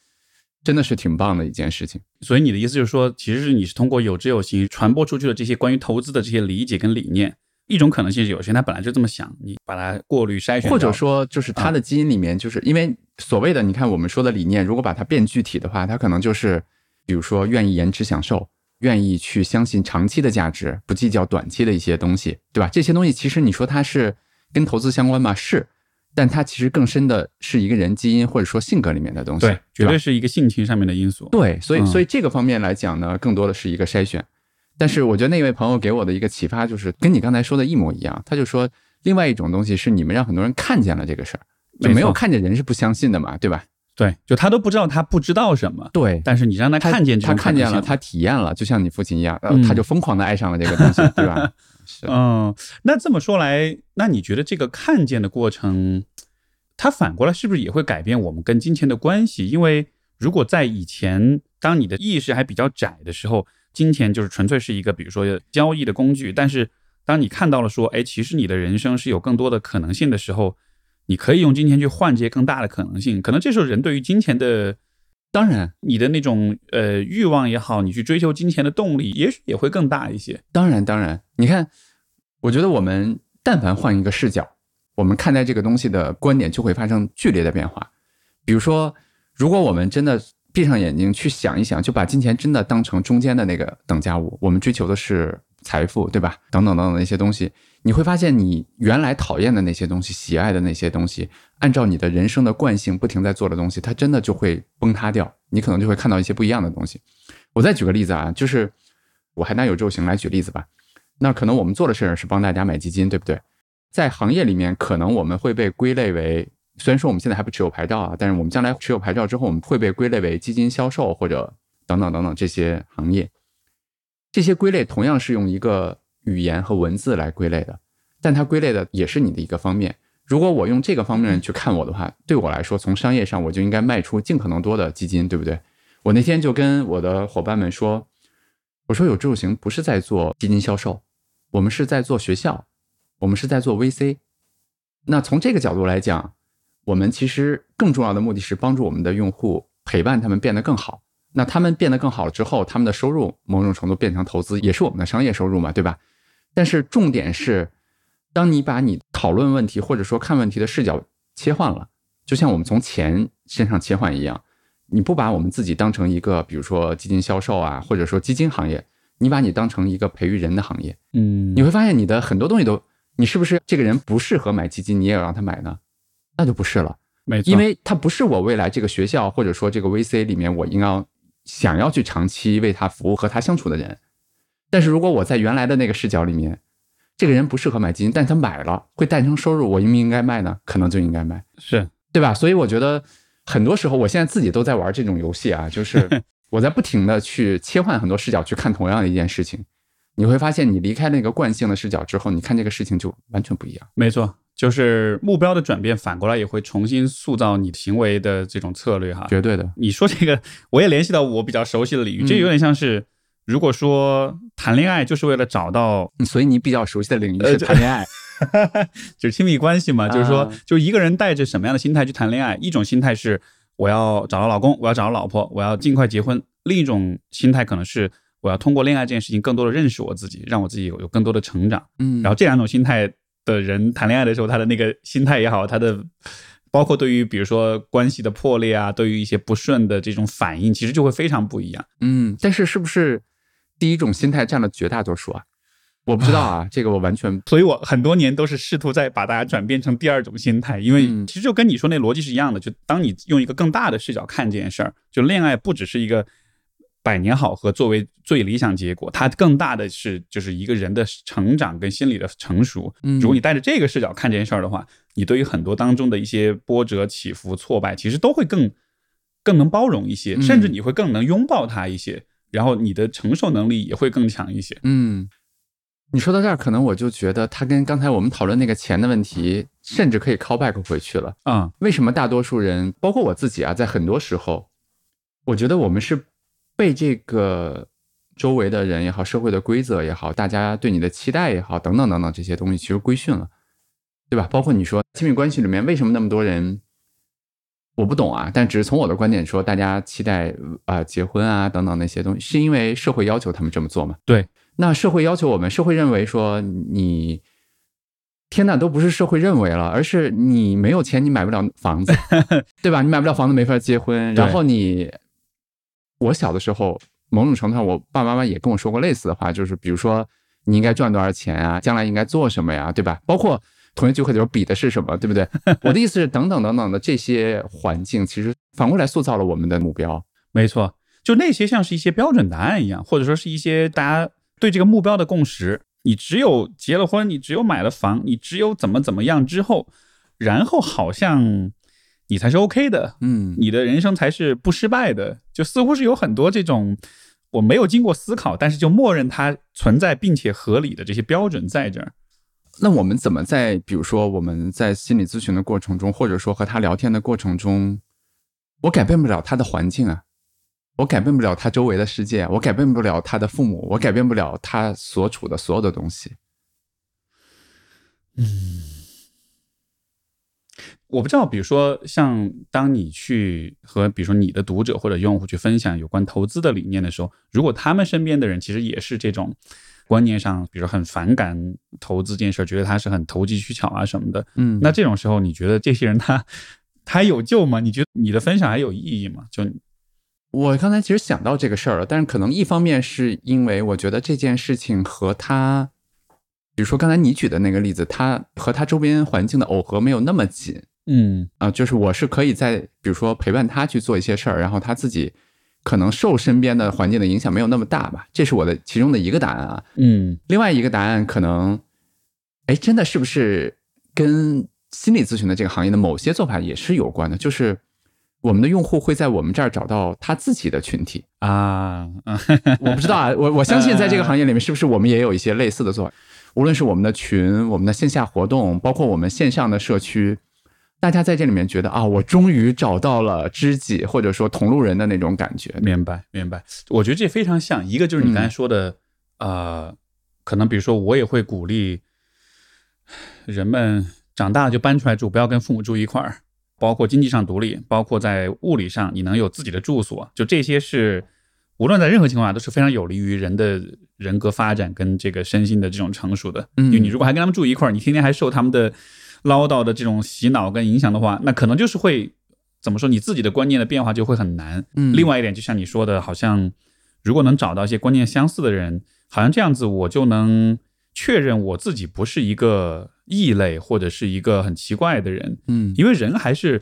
真的是挺棒的一件事情。所以你的意思就是说，其实是你是通过有知有行传播出去的这些关于投资的这些理解跟理念，一种可能性是有些人他本来就这么想，你把它过滤筛选，或者说就是他的基因里面，就是因为所谓的你看我们说的理念，如果把它变具体的话，他可能就是比如说愿意延迟享受。愿意去相信长期的价值，不计较短期的一些东西，对吧？这些东西其实你说它是跟投资相关吗？是，但它其实更深的是一个人基因或者说性格里面的东西，对，绝对是一个性情上面的因素。对，所以所以这个方面来讲呢，更多的是一个筛选。但是我觉得那位朋友给我的一个启发就是跟你刚才说的一模一样，他就说另外一种东西是你们让很多人看见了这个事儿，就没有看见人是不相信的嘛，对吧？对，就他都不知道他不知道什么，对，但是你让他他看见他看见了，他体验了，就像你父亲一样，他就疯狂的爱上了这个东西，对吧？是，嗯，那这么说来，那你觉得这个看见的过程，它反过来是不是也会改变我们跟金钱的关系？因为如果在以前，当你的意识还比较窄的时候，金钱就是纯粹是一个比如说交易的工具，但是当你看到了说，哎，其实你的人生是有更多的可能性的时候，你可以用金钱去换这些更大的可能性。可能这时候人对于金钱的当然，你的那种呃欲望也好，你去追求金钱的动力，也许也会更大一些。当然，当然，你看，我觉得我们但凡换一个视角，我们看待这个东西的观点就会发生剧烈的变化。比如说，如果我们真的闭上眼睛去想一想，就把金钱真的当成中间的那个等价物，我们追求的是财富，对吧？等等等等的一些东西，你会发现你原来讨厌的那些东西、喜爱的那些东西，按照你的人生的惯性不停在做的东西，它真的就会崩塌掉。你可能就会看到一些不一样的东西。我再举个例子啊，就是我还拿宇宙型来举例子吧。那可能我们做的事儿是帮大家买基金，对不对？在行业里面，可能我们会被归类为，虽然说我们现在还不持有牌照啊，但是我们将来持有牌照之后，我们会被归类为基金销售或者等等等等这些行业。这些归类同样是用一个语言和文字来归类的，但它归类的也是你的一个方面。如果我用这个方面去看我的话，对我来说，从商业上我就应该卖出尽可能多的基金，对不对？我那天就跟我的伙伴们说，我说有志有行不是在做基金销售，我们是在做学校，我们是在做 VC。那从这个角度来讲，我们其实更重要的目的是帮助我们的用户，陪伴他们变得更好。那他们变得更好了之后，他们的收入某种程度变成投资，也是我们的商业收入嘛，对吧？但是重点是，当你把你讨论问题或者说看问题的视角切换了，就像我们从钱身上切换一样，你不把我们自己当成一个，比如说基金销售啊，或者说基金行业，你把你当成一个培育人的行业，嗯你会发现你的很多东西都，你是不是这个人不适合买基金，你也要让他买呢？那就不是了，没错，因为他不是我未来这个学校或者说这个 VC 里面我应该想要去长期为他服务和他相处的人。但是如果我在原来的那个视角里面，这个人不适合买基金，但他买了会诞生收入，我应不应该卖呢？可能就应该卖。是对吧？所以我觉得很多时候，我现在自己都在玩这种游戏啊，就是 我在不停的去切换很多视角去看同样的一件事情，你会发现，你离开那个惯性的视角之后，你看这个事情就完全不一样。没错，就是目标的转变，反过来也会重新塑造你行为的这种策略哈。绝对的，你说这个，我也联系到我比较熟悉的领域，嗯这有点像是，如果说谈恋爱就是为了找到所以你比较熟悉的领域呃是谈恋爱，就是亲密关系嘛，就是说啊，就一个人带着什么样的心态去谈恋爱？一种心态是我要找到老公，我要找到老婆，我要尽快结婚；另一种心态可能是我要通过恋爱这件事情更多的认识我自己，让我自己有有更多的成长。嗯，然后这两种心态的人谈恋爱的时候，他的那个心态也好，他的包括对于比如说关系的破裂啊，对于一些不顺的这种反应，其实就会非常不一样。嗯，但是是不是第一种心态占了绝大多数啊？我不知道啊，这个我完全所以我很多年都是试图在把大家转变成第二种心态，因为嗯其实就跟你说那逻辑是一样的。就当你用一个更大的视角看这件事儿，就恋爱不只是一个百年好合作为最理想结果，它更大的是就是一个人的成长跟心理的成熟。嗯如果你带着这个视角看这件事儿的话，你对于很多当中的一些波折起伏、挫败，其实都会更更能包容一些，嗯甚至你会更能拥抱它一些，然后你的承受能力也会更强一些。嗯，你说到这儿，可能我就觉得它跟刚才我们讨论那个钱的问题，甚至可以 call back 回去了。啊、为什么大多数人，包括我自己啊，在很多时候，我觉得我们是被这个周围的人也好，社会的规则也好，大家对你的期待也好，等等等等这些东西，其实规训了，对吧？包括你说亲密关系里面为什么那么多人，我不懂啊，但只是从我的观点说，大家期待啊、结婚啊等等那些东西，是因为社会要求他们这么做吗？对，那社会要求我们，社会认为说你，天呐，都不是社会认为了，而是你没有钱，你买不了房子，对吧？你买不了房子，没法结婚。然后你，我小的时候，某种程度上，我爸爸妈妈也跟我说过类似的话，就是比如说你应该赚多少钱啊，将来应该做什么呀，对吧？包括同学聚会的时候比的是什么，对不对？我的意思是，等等等等的这些环境，其实反过来塑造了我们的目标。没错，就那些像是一些标准答案一样，或者说是一些大家对这个目标的共识。你只有结了婚，你只有买了房，你只有怎么怎么样之后，然后好像你才是 OK 的，嗯，你的人生才是不失败的。就似乎是有很多这种我没有经过思考，但是就默认它存在并且合理的这些标准在这儿。那我们怎么在比如说我们在心理咨询的过程中，或者说和他聊天的过程中，我改变不了他的环境啊，我改变不了他周围的世界，我改变不了他的父母，我改变不了他所处的所有的东西。嗯，我不知道，比如说像当你去和比如说你的读者或者用户去分享有关投资的理念的时候，如果他们身边的人其实也是这种观念上，比如说很反感投资这件事，觉得他是很投机取巧啊什么的，嗯那这种时候，你觉得这些人他他还有救吗？你觉得你的分享还有意义吗？就我刚才其实想到这个事儿了，但是可能一方面是因为我觉得这件事情和他，比如说刚才你举的那个例子，他和他周边环境的耦合没有那么紧嗯啊、就是我是可以在比如说陪伴他去做一些事儿，然后他自己可能受身边的环境的影响没有那么大吧，这是我的其中的一个答案啊。嗯另外一个答案可能，哎，真的是不是跟心理咨询的这个行业的某些做法也是有关的？就是我们的用户会在我们这儿找到他自己的群体。啊，嗯 我不知道啊，我我相信在这个行业里面，是不是我们也有一些类似的做法？无论是我们的群、我们的线下活动，包括我们线上的社区，大家在这里面觉得啊，我终于找到了知己或者说同路人的那种感觉。明白明白。我觉得这非常像，一个就是你刚才说的，呃，可能比如说我也会鼓励人们长大了就搬出来住，不要跟父母住一块儿，包括经济上独立，包括在物理上你能有自己的住所，就这些是无论在任何情况下都是非常有利于人的人格发展跟这个身心的这种成熟的。嗯因为你如果还跟他们住一块儿，你天天还受他们的唠叨的这种洗脑跟影响的话，那可能就是会怎么说，你自己的观念的变化就会很难。嗯另外一点，就像你说的，好像如果能找到一些观念相似的人，好像这样子我就能确认我自己不是一个异类或者是一个很奇怪的人，嗯因为人还是。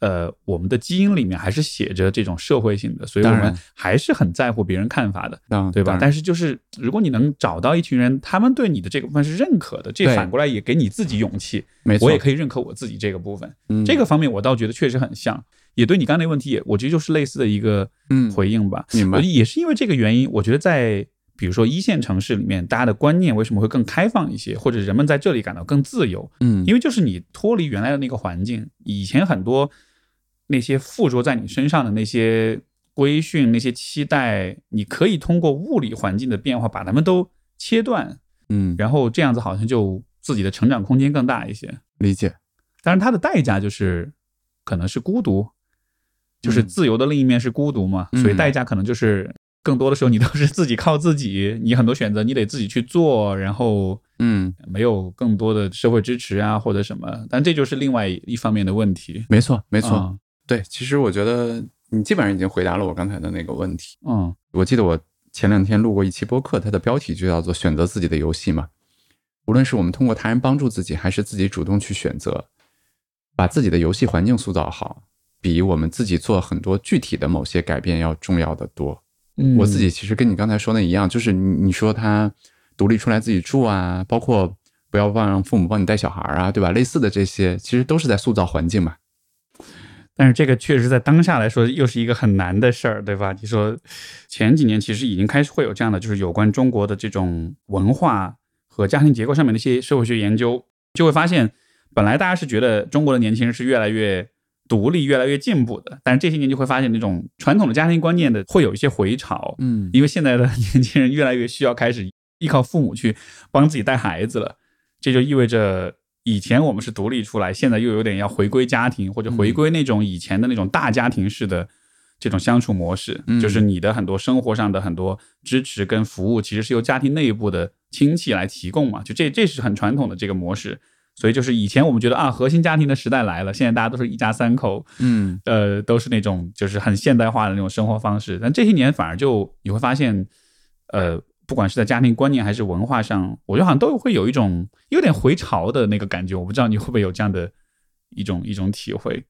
呃，我们的基因里面还是写着这种社会性的，所以我们还是很在乎别人看法的，对吧？但是就是如果你能找到一群人，他们对你的这个部分是认可的，这反过来也给你自己勇气，没错，我也可以认可我自己这个部分。嗯这个方面我倒觉得确实很像，也对你刚才那个问题也，我觉得就是类似的一个嗯回应吧。明白也是因为这个原因，我觉得在比如说一线城市里面，大家的观念为什么会更开放一些，或者人们在这里感到更自由？嗯因为就是你脱离原来的那个环境，以前很多那些附着在你身上的那些规训、那些期待，你可以通过物理环境的变化把它们都切断，嗯然后这样子好像就自己的成长空间更大一些。理解但是，它的代价就是可能是孤独，就是嗯自由的另一面是孤独嘛，嗯所以代价可能就是更多的时候你都是自己靠自己，你很多选择你得自己去做，然后嗯没有更多的社会支持啊或者什么，但这就是另外一方面的问题。没错没错、嗯对，其实我觉得你基本上已经回答了我刚才的那个问题。嗯我记得我前两天录过一期播客，它的标题就叫做“选择自己的游戏”嘛。无论是我们通过他人帮助自己，还是自己主动去选择，把自己的游戏环境塑造好，比我们自己做很多具体的某些改变要重要的多。嗯，我自己其实跟你刚才说的一样，就是你你说他独立出来自己住啊，包括不要忘让父母帮你带小孩啊，对吧？类似的这些，其实都是在塑造环境嘛。但是这个确实在当下来说又是一个很难的事儿，对吧？你说前几年其实已经开始会有这样的，就是有关中国的这种文化和家庭结构上面的一些社会学研究，就会发现，本来大家是觉得中国的年轻人是越来越独立、越来越进步的，但是这些年就会发现那种传统的家庭观念的会有一些回潮，嗯因为现在的年轻人越来越需要开始依靠父母去帮自己带孩子了，这就意味着以前我们是独立出来，现在又有点要回归家庭，或者回归那种以前的那种大家庭式的这种相处模式，嗯就是你的很多生活上的很多支持跟服务，其实是由家庭内部的亲戚来提供嘛，就这这是很传统的这个模式。所以就是以前我们觉得啊，核心家庭的时代来了，现在大家都是一家三口，嗯呃，都是那种就是很现代化的那种生活方式。但这些年反而就你会发现，呃，不管是在家庭观念还是文化上，我觉得好像都会有一种有点回潮的那个感觉。我不知道你会不会有这样的一种一种体会？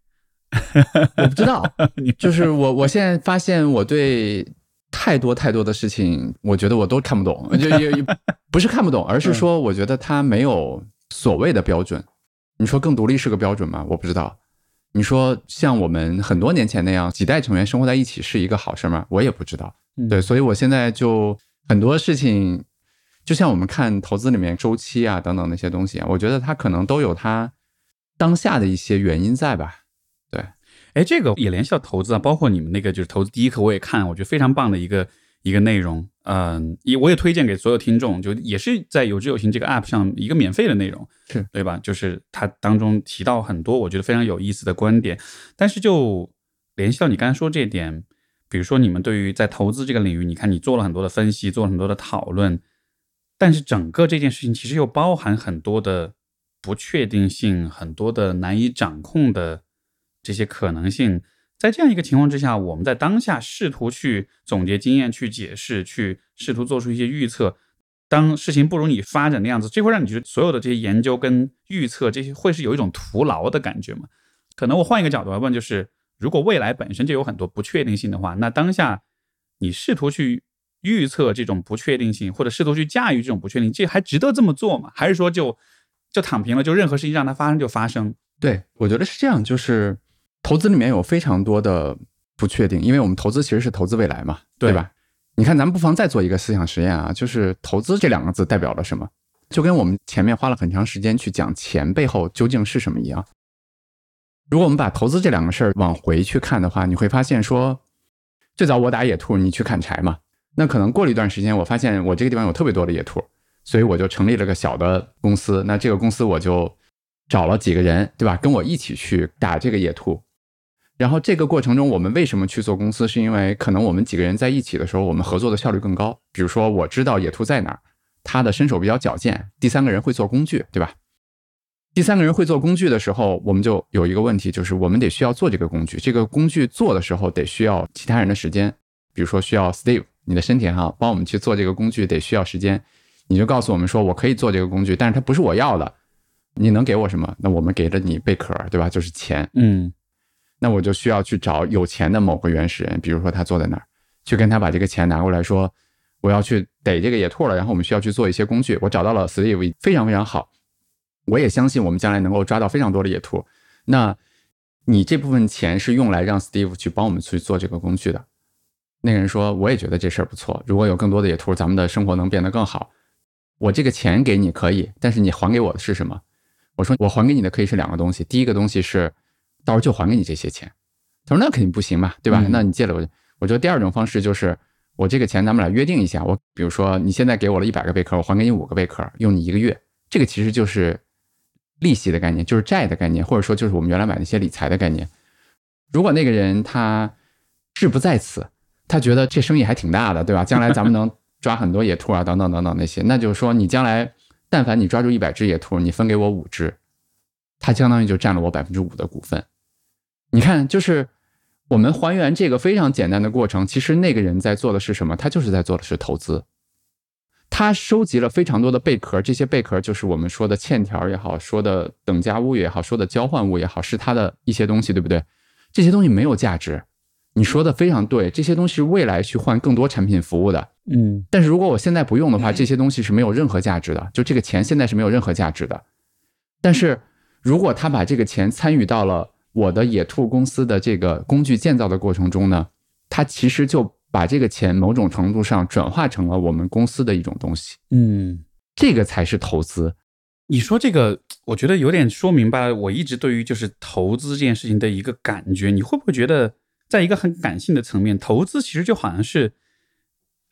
我不知道，你就是我我现在发现我对太多太多的事情，我觉得我都看不懂，就也也不是看不懂，而是说我觉得它没有所谓的标准。你说更独立是个标准吗？我不知道。你说像我们很多年前那样几代成员生活在一起是一个好事吗？我也不知道。嗯对，所以我现在就很多事情，就像我们看投资里面周期啊等等那些东西啊，我觉得它可能都有它当下的一些原因在吧。对哎，这个也联系到投资啊，包括你们那个就是投资第一课，我也看，我觉得非常棒的一个一个内容。嗯，也我也推荐给所有听众，就也是在有知有行这个 app 上一个免费的内容，是对吧？就是它当中提到很多我觉得非常有意思的观点，但是就联系到你刚才说这点，比如说你们对于在投资这个领域，你看你做了很多的分析，做了很多的讨论，但是整个这件事情其实又包含很多的不确定性，很多的难以掌控的这些可能性。在这样一个情况之下，我们在当下试图去总结经验、去解释、去试图做出一些预测。当事情不如你发展的样子，这会让你觉得所有的这些研究跟预测这些会是有一种徒劳的感觉吗？可能我换一个角度来问，就是如果未来本身就有很多不确定性的话，那当下你试图去预测这种不确定性，或者试图去驾驭这种不确定，这还值得这么做吗？还是说就就躺平了，就任何事情让它发生就发生？对，我觉得是这样，就是投资里面有非常多的不确定，因为我们投资其实是投资未来嘛，对对吧？你看，咱们不妨再做一个思想实验啊，就是投资这两个字代表了什么？就跟我们前面花了很长时间去讲钱背后究竟是什么一样。如果我们把投资这两个事儿往回去看的话，你会发现说，最早我打野兔，你去砍柴嘛，那可能过了一段时间，我发现我这个地方有特别多的野兔，所以我就成立了个小的公司。那这个公司我就找了几个人，对吧？跟我一起去打这个野兔。然后这个过程中，我们为什么去做公司？是因为可能我们几个人在一起的时候，我们合作的效率更高。比如说，我知道野兔在哪儿，他的身手比较矫健，第三个人会做工具，对吧？第三个人会做工具的时候，我们就有一个问题，就是我们得需要做这个工具。这个工具做的时候，得需要其他人的时间。比如说，需要 Steve 你的身体哈，帮我们去做这个工具，得需要时间。你就告诉我们说，我可以做这个工具，但是它不是我要的。你能给我什么？那我们给了你贝壳，对吧？就是钱。嗯那我就需要去找有钱的某个原始人，比如说他坐在那儿，去跟他把这个钱拿过来说，我要去逮这个野兔了，然后我们需要去做一些工具。我找到了 Steve，非常非常好，我也相信我们将来能够抓到非常多的野兔。那你这部分钱是用来让 Steve 去帮我们去做这个工具的。那个人说，我也觉得这事儿不错，如果有更多的野兔，咱们的生活能变得更好。我这个钱给你可以，但是你还给我的是什么？我说我还给你的可以是两个东西，第一个东西是。到时候就还给你这些钱。他说那肯定不行嘛，对吧？嗯那你借了我，我觉得第二种方式就是我这个钱咱们俩约定一下，我比如说你现在给我了一百个贝壳，我还给你五个贝壳，用你一个月。这个其实就是利息的概念，就是债的概念，或者说就是我们原来买那些理财的概念。如果那个人他志不在此，他觉得这生意还挺大的，对吧？将来咱们能 抓很多野兔啊，等等等等那些，那就是说你将来但凡你抓住一百只野兔，你分给我五只，他相当于就占了我百分之五的股份。你看，就是我们还原这个非常简单的过程，其实那个人在做的是什么？他就是在做的是投资。他收集了非常多的贝壳，这些贝壳就是我们说的欠条也好，说的等价物也好，说的交换物也好，是他的一些东西，对不对？这些东西没有价值。你说的非常对，这些东西是未来去换更多产品服务的。嗯但是如果我现在不用的话，这些东西是没有任何价值的，就这个钱现在是没有任何价值的。但是如果他把这个钱参与到了我的野兔公司的这个工具建造的过程中呢，他其实就把这个钱某种程度上转化成了我们公司的一种东西，嗯。这个才是投资。你说这个，我觉得有点说明白了我一直对于就是投资这件事情的一个感觉。你会不会觉得，在一个很感性的层面，投资其实就好像是，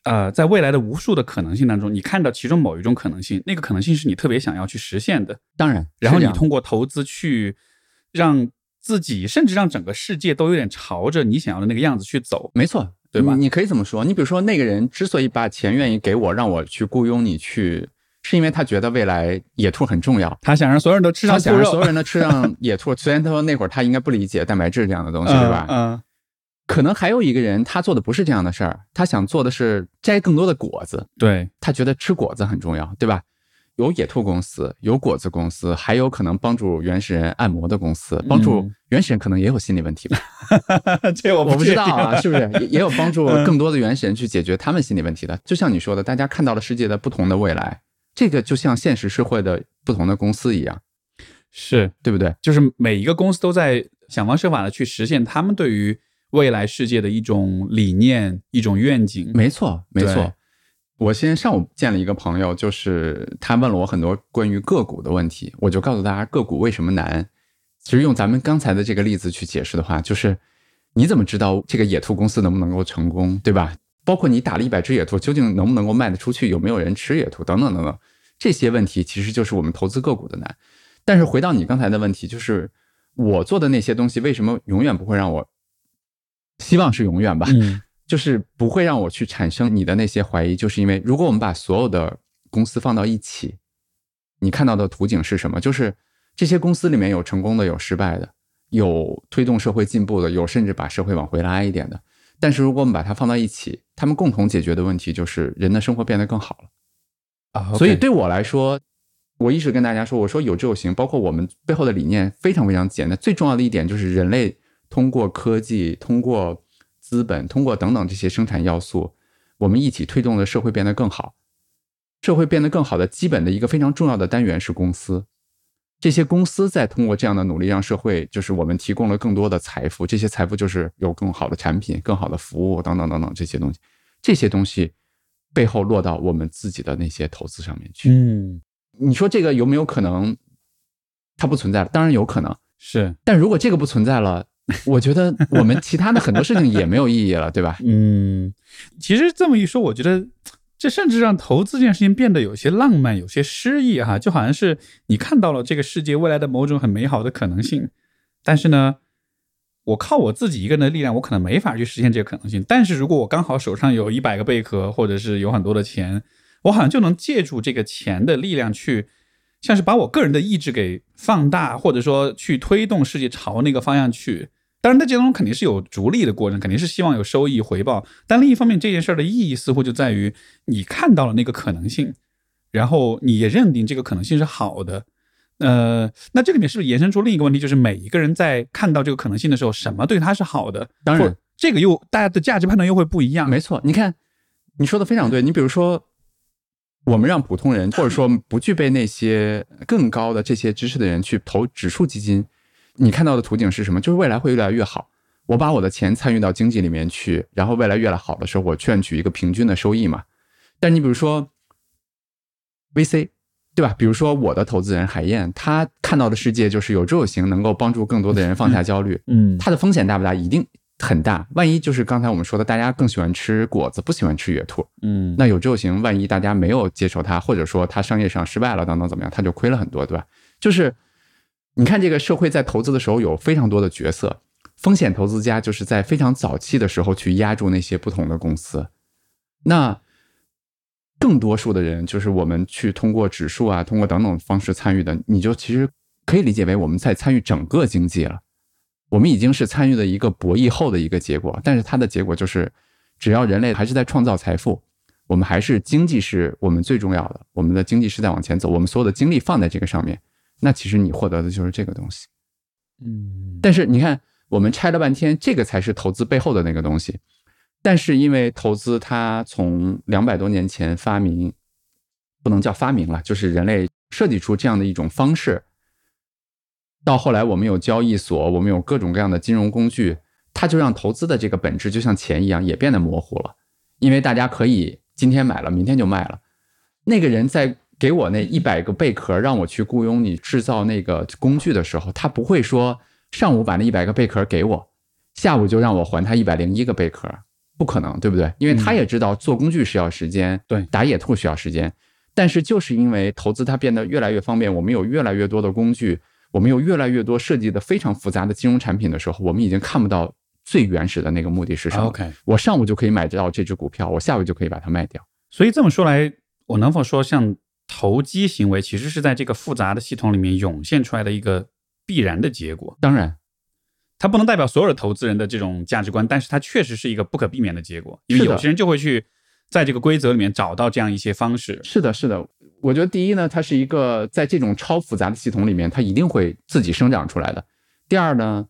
呃，在未来的无数的可能性当中，你看到其中某一种可能性，那个可能性是你特别想要去实现的，当然，然后你通过投资去让自己，甚至让整个世界都有点朝着你想要的那个样子去走。没错，对吧你你可以这么说，你比如说那个人之所以把钱愿意给我，让我去雇佣你去，是因为他觉得未来野兔很重要。他想让所有人都吃上他，想让所有人都吃上野兔，虽然他说那会儿他应该不理解蛋白质这样的东西，对吧？嗯可能还有一个人，他做的不是这样的事儿，他想做的是摘更多的果子，对，他觉得吃果子很重要，对吧？有野兔公司，有果子公司，还有可能帮助原始人按摩的公司，帮助嗯原始人可能也有心理问题吧，这我我不知道啊，是不是？也也有帮助 嗯更多的原始人去解决他们心理问题的。就像你说的，大家看到了世界的不同的未来，这个就像现实社会的不同的公司一样，是，对不对？就是每一个公司都在想方设法的去实现他们对于未来世界的一种理念、一种愿景。没错，没错。我今天上午见了一个朋友，就是他问了我很多关于个股的问题，我就告诉大家个股为什么难。其实用咱们刚才的这个例子去解释的话，就是你怎么知道这个野兔公司能不能够成功，对吧？包括你打了一百只野兔，究竟能不能够卖得出去，有没有人吃野兔，等等等等，这些问题其实就是我们投资个股的难。但是回到你刚才的问题，就是我做的那些东西，为什么永远不会让我？希望是永远吧，就是不会让我去产生你的那些怀疑，就是因为如果我们把所有的公司放到一起，你看到的图景是什么？就是这些公司里面有成功的，有失败的，有推动社会进步的，有甚至把社会往回拉一点的。但是如果我们把它放到一起，他们共同解决的问题就是人的生活变得更好了。啊，所以对我来说，我一直跟大家说，我说有志有行，包括我们背后的理念非常非常简单。最重要的一点就是人类通过科技、通过资本、通过等等这些生产要素，我们一起推动了社会变得更好。社会变得更好的基本的一个非常重要的单元是公司。这些公司在通过这样的努力，让社会就是我们提供了更多的财富，这些财富就是有更好的产品、更好的服务等等等等这些东西，这些东西背后落到我们自己的那些投资上面去。嗯你说这个有没有可能它不存在了？当然有可能，是但如果这个不存在了，我觉得我们其他的很多事情也没有意义了，对吧？嗯，其实这么一说，我觉得这甚至让投资这件事情变得有些浪漫，有些诗意哈，就好像是你看到了这个世界未来的某种很美好的可能性，但是呢，我靠我自己一个人的力量，我可能没法去实现这个可能性。但是如果我刚好手上有一百个贝壳，或者是有很多的钱，我好像就能借助这个钱的力量去。像是把我个人的意志给放大，或者说去推动世界朝那个方向去。当然，在这当中肯定是有逐利的过程，肯定是希望有收益回报。但另一方面，这件事儿的意义似乎就在于你看到了那个可能性，然后你也认定这个可能性是好的。呃，那这里面是不是延伸出另一个问题，就是每一个人在看到这个可能性的时候，什么对他是好的？当然这个又大家的价值判断又会不一样。没错，你看你说的非常对。你比如说，我们让普通人或者说不具备那些更高的这些知识的人去投指数基金，你看到的图景是什么？就是未来会越来越好。我把我的钱参与到经济里面去，然后未来越来好的时候，我赚取一个平均的收益嘛。但你比如说 VC，对吧？比如说我的投资人海燕，他看到的世界就是有志有行，能够帮助更多的人放下焦虑。嗯，它的风险大不大？一定很大。万一就是刚才我们说的，大家更喜欢吃果子，不喜欢吃野兔，嗯，那有志有行，万一大家没有接受它，或者说它商业上失败了，等等怎么样，他就亏了很多，对吧？就是你看这个社会在投资的时候有非常多的角色，风险投资家就是在非常早期的时候去压住那些不同的公司，那。更多数的人就是我们去通过指数啊，通过等等方式参与的，你就其实可以理解为我们在参与整个经济了。我们已经是参与了一个博弈后的一个结果，但是它的结果就是，只要人类还是在创造财富，我们还是经济是我们最重要的，我们的经济是在往前走，我们所有的精力放在这个上面，那其实你获得的就是这个东西。嗯，但是你看，我们拆了半天，这个才是投资背后的那个东西。但是因为投资它从两百多年前发明，不能叫发明了，就是人类设计出这样的一种方式，到后来我们有交易所，我们有各种各样的金融工具，它就让投资的这个本质就像钱一样，也变得模糊了。因为大家可以今天买了，明天就卖了。那个人在给我那一百个贝壳，让我去雇佣你制造那个工具的时候，他不会说上午把那一百个贝壳给我，下午就让我还他一百零一个贝壳，不可能，对不对？因为他也知道做工具需要时间，对打野兔需要时间。但是就是因为投资它变得越来越方便，我们有越来越多的工具，我们有越来越多设计的非常复杂的金融产品的时候，我们已经看不到最原始的那个目的是什么。OK，我上午就可以买到这只股票，我下午就可以把它卖掉。所以这么说来，我能否说，像投机行为其实是在这个复杂的系统里面涌现出来的一个必然的结果？当然，它不能代表所有的投资人的这种价值观，但是它确实是一个不可避免的结果，因为有些人就会去在这个规则里面找到这样一些方式。是的，是的。我觉得第一呢，它是一个在这种超复杂的系统里面，它一定会自己生长出来的。第二呢，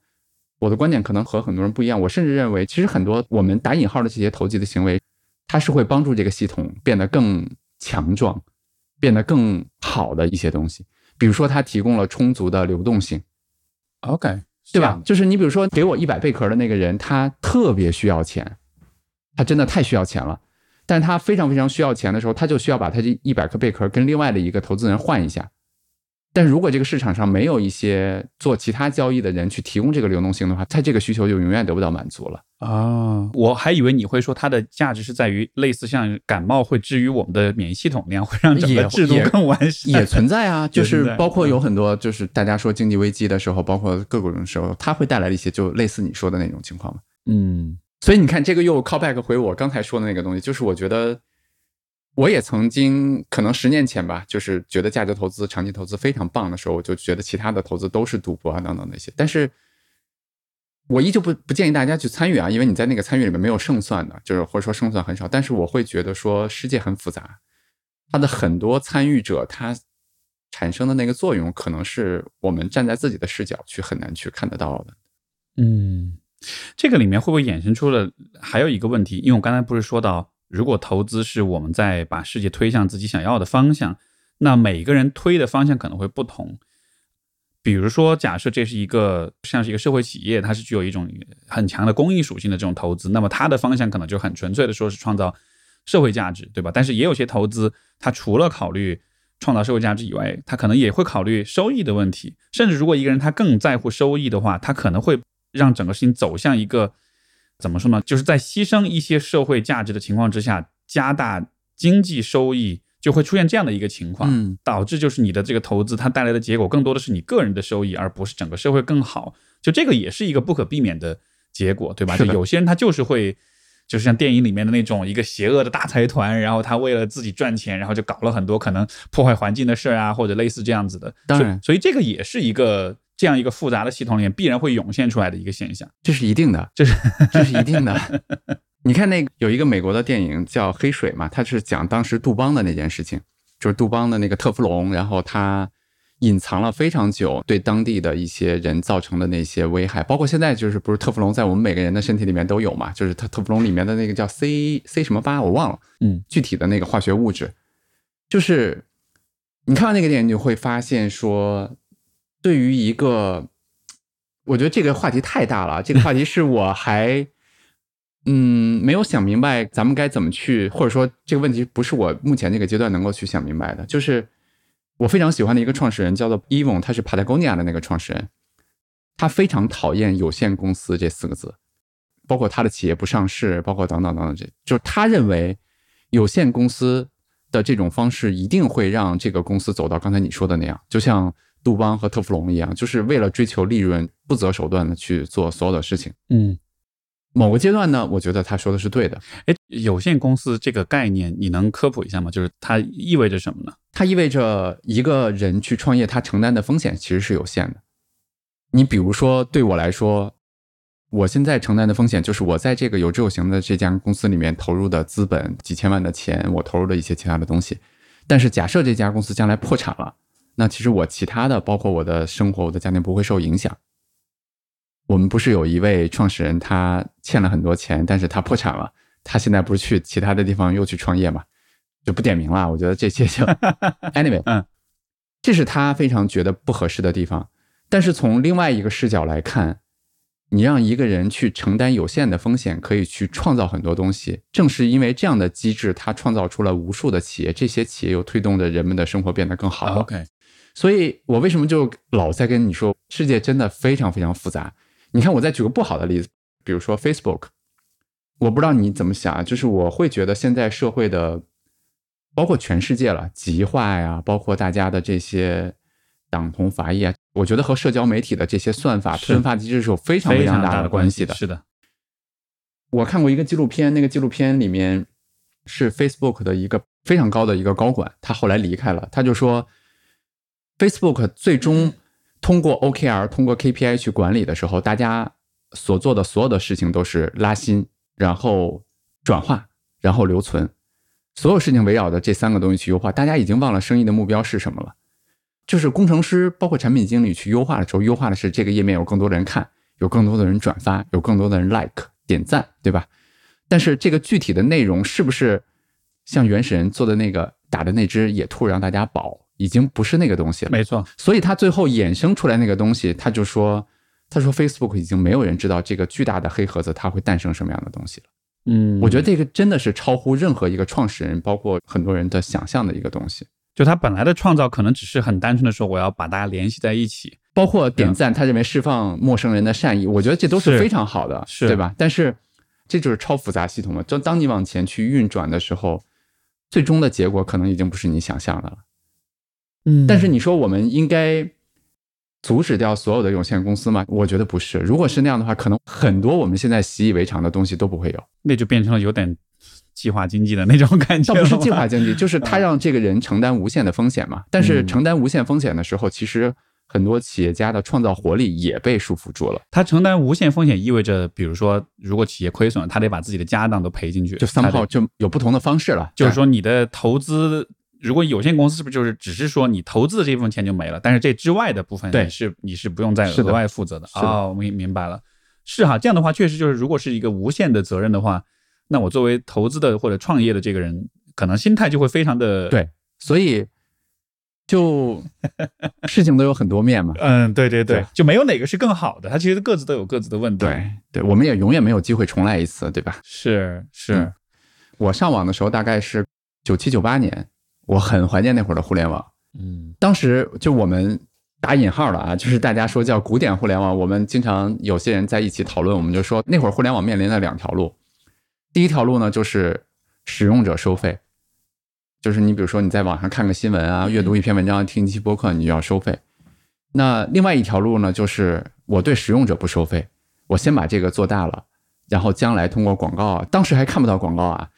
我的观点可能和很多人不一样，我甚至认为，其实很多我们打引号的这些投机的行为，它是会帮助这个系统变得更强壮，变得更好的一些东西。比如说，它提供了充足的流动性。OK，对吧？就是你比如说给我一百贝壳的那个人，他特别需要钱，他真的太需要钱了。但他非常非常需要钱的时候，他就需要把他这一百颗贝壳跟另外的一个投资人换一下。但如果这个市场上没有一些做其他交易的人去提供这个流动性的话，它这个需求就永远得不到满足了啊！我还以为你会说它的价值是在于类似像感冒会治愈我们的免疫系统那样，会让整个制度更完善。也存在啊，就是包括有很多，就是大家说经济危机的时候，包括各种时候，它会带来一些就类似你说的那种情况嘛。嗯，所以你看，这个又 call back 回我刚才说的那个东西，就是我觉得。我也曾经可能十年前吧，就是觉得价值投资、长期投资非常棒的时候，我就觉得其他的投资都是赌博啊等等那些。但是，我依旧不不建议大家去参与啊，因为你在那个参与里面没有胜算的，就是或者说胜算很少。但是我会觉得说世界很复杂，它的很多参与者他产生的那个作用，可能是我们站在自己的视角去很难去看得到的。嗯，这个里面会不会衍生出了还有一个问题？因为我刚才不是说到。如果投资是我们在把世界推向自己想要的方向，那每个人推的方向可能会不同。比如说，假设这是一个像是一个社会企业，它是具有一种很强的公益属性的这种投资，那么它的方向可能就很纯粹的说是创造社会价值，对吧？但是也有些投资，它除了考虑创造社会价值以外，它可能也会考虑收益的问题。甚至如果一个人他更在乎收益的话，他可能会让整个事情走向一个。怎么说呢？就是在牺牲一些社会价值的情况之下，加大经济收益，就会出现这样的一个情况，导致就是你的这个投资它带来的结果更多的是你个人的收益，而不是整个社会更好。就这个也是一个不可避免的结果，对吧？就有些人他就是会，就是像电影里面的那种一个邪恶的大财团，然后他为了自己赚钱，然后就搞了很多可能破坏环境的事儿啊，或者类似这样子的。当然，所以这个也是一个。这样一个复杂的系统里面，必然会涌现出来的一个现象，这是一定的，这是 这是一定的。你看，那有一个美国的电影叫《黑水》嘛，它是讲当时杜邦的那件事情，就是杜邦的那个特氟龙，然后它隐藏了非常久，对当地的一些人造成的那些危害，包括现在就是不是特氟龙在我们每个人的身体里面都有嘛，就是它特氟龙里面的那个叫 C C 什么八，我忘了，嗯，具体的那个化学物质，就是你看完那个电影，就会发现说。对于一个，我觉得这个话题太大了。这个话题是我还嗯没有想明白，咱们该怎么去，或者说这个问题不是我目前这个阶段能够去想明白的。就是我非常喜欢的一个创始人叫做 Evon，他是 Patagonia 的那个创始人，他非常讨厌有限公司这四个字，包括他的企业不上市，包括等等等等，这就是他认为有限公司的这种方式一定会让这个公司走到刚才你说的那样，就像。杜邦和特氟龙一样，就是为了追求利润，不择手段的去做所有的事情。嗯，某个阶段呢，我觉得他说的是对的。哎，有限公司这个概念，你能科普一下吗？就是它意味着什么呢？它意味着一个人去创业，他承担的风险其实是有限的。你比如说，对我来说，我现在承担的风险就是我在这个有志有行的这家公司里面投入的资本几千万的钱，我投入了一些其他的东西。但是假设这家公司将来破产了。那其实我其他的，包括我的生活、我的家庭不会受影响。我们不是有一位创始人，他欠了很多钱，但是他破产了，他现在不是去其他的地方又去创业嘛？就不点名了。我觉得这些就，anyway，嗯，这是他非常觉得不合适的地方。但是从另外一个视角来看，你让一个人去承担有限的风险，可以去创造很多东西。正是因为这样的机制，他创造出了无数的企业，这些企业又推动着人们的生活变得更好。OK。所以我为什么就老在跟你说，世界真的非常非常复杂。你看，我再举个不好的例子，比如说 Facebook，我不知道你怎么想，就是我会觉得现在社会的，包括全世界了，极化呀，包括大家的这些党同伐异啊，我觉得和社交媒体的这些算法分发机制是有非常非常大的关系的。是的，我看过一个纪录片，那个纪录片里面是 Facebook 的一个非常高的一个高管，他后来离开了，他就说。Facebook 最终通过 OKR、通过 KPI 去管理的时候，大家所做的所有的事情都是拉新，然后转化，然后留存，所有事情围绕着这三个东西去优化。大家已经忘了生意的目标是什么了，就是工程师包括产品经理去优化的时候，优化的是这个页面有更多的人看，有更多的人转发，有更多的人 like 点赞，对吧？但是这个具体的内容是不是像原始人做的那个打的那只野兔让大家饱？已经不是那个东西了，没错。所以他最后衍生出来那个东西，他就说他说 Facebook 已经没有人知道这个巨大的黑盒子它会诞生什么样的东西了。嗯，我觉得这个真的是超乎任何一个创始人，包括很多人的想象的一个东西。就他本来的创造可能只是很单纯的说我要把大家联系在一起，包括点赞，他认为释放陌生人的善意，我觉得这都是是非常好的，是对吧？但是这就是超复杂系统了，就当你往前去运转的时候，最终的结果可能已经不是你想象的了。嗯但是你说我们应该阻止掉所有的有限公司吗？我觉得不是。如果是那样的话，可能很多我们现在习以为常的东西都不会有。那就变成了有点计划经济的那种感觉，倒不是计划经济，就是他让这个人承担无限的风险嘛。但是嗯承担无限风险的时候，其实很多企业家的创造活力也被束缚住了。他承担无限风险意味着，比如说，如果企业亏损了，他得把自己的家当都赔进去，就他 somehow 得就有不同的方式了，就是说你的投资，如果有限公司是不是就是只是说你投资的这部分钱就没了，但是这之外的部分对你是你是不用再额外负责的是的哦，我明明白了，是哈，这样的话确实就是，如果是一个无限的责任的话，那我作为投资的或者创业的这个人，可能心态就会非常的对，所以就 事情都有很多面嘛。嗯，对对对对，就没有哪个是更好的，它其实各自都有各自的问题。，对对，我们也永远没有机会重来一次，对吧？是是嗯，我上网的时候大概是九七九八年，我很怀念那会儿的互联网。嗯当时就我们打引号了啊，就是大家说叫古典互联网，我们经常有些人在一起讨论，我们就说那会儿互联网面临的两条路，第一条路呢就是使用者收费，就是你比如说你在网上看个新闻啊，阅读一篇文章，听一期播客，你就要收费。那另外一条路呢，就是我对使用者不收费，我先把这个做大了，然后将来通过广告啊，当时还看不到广告啊，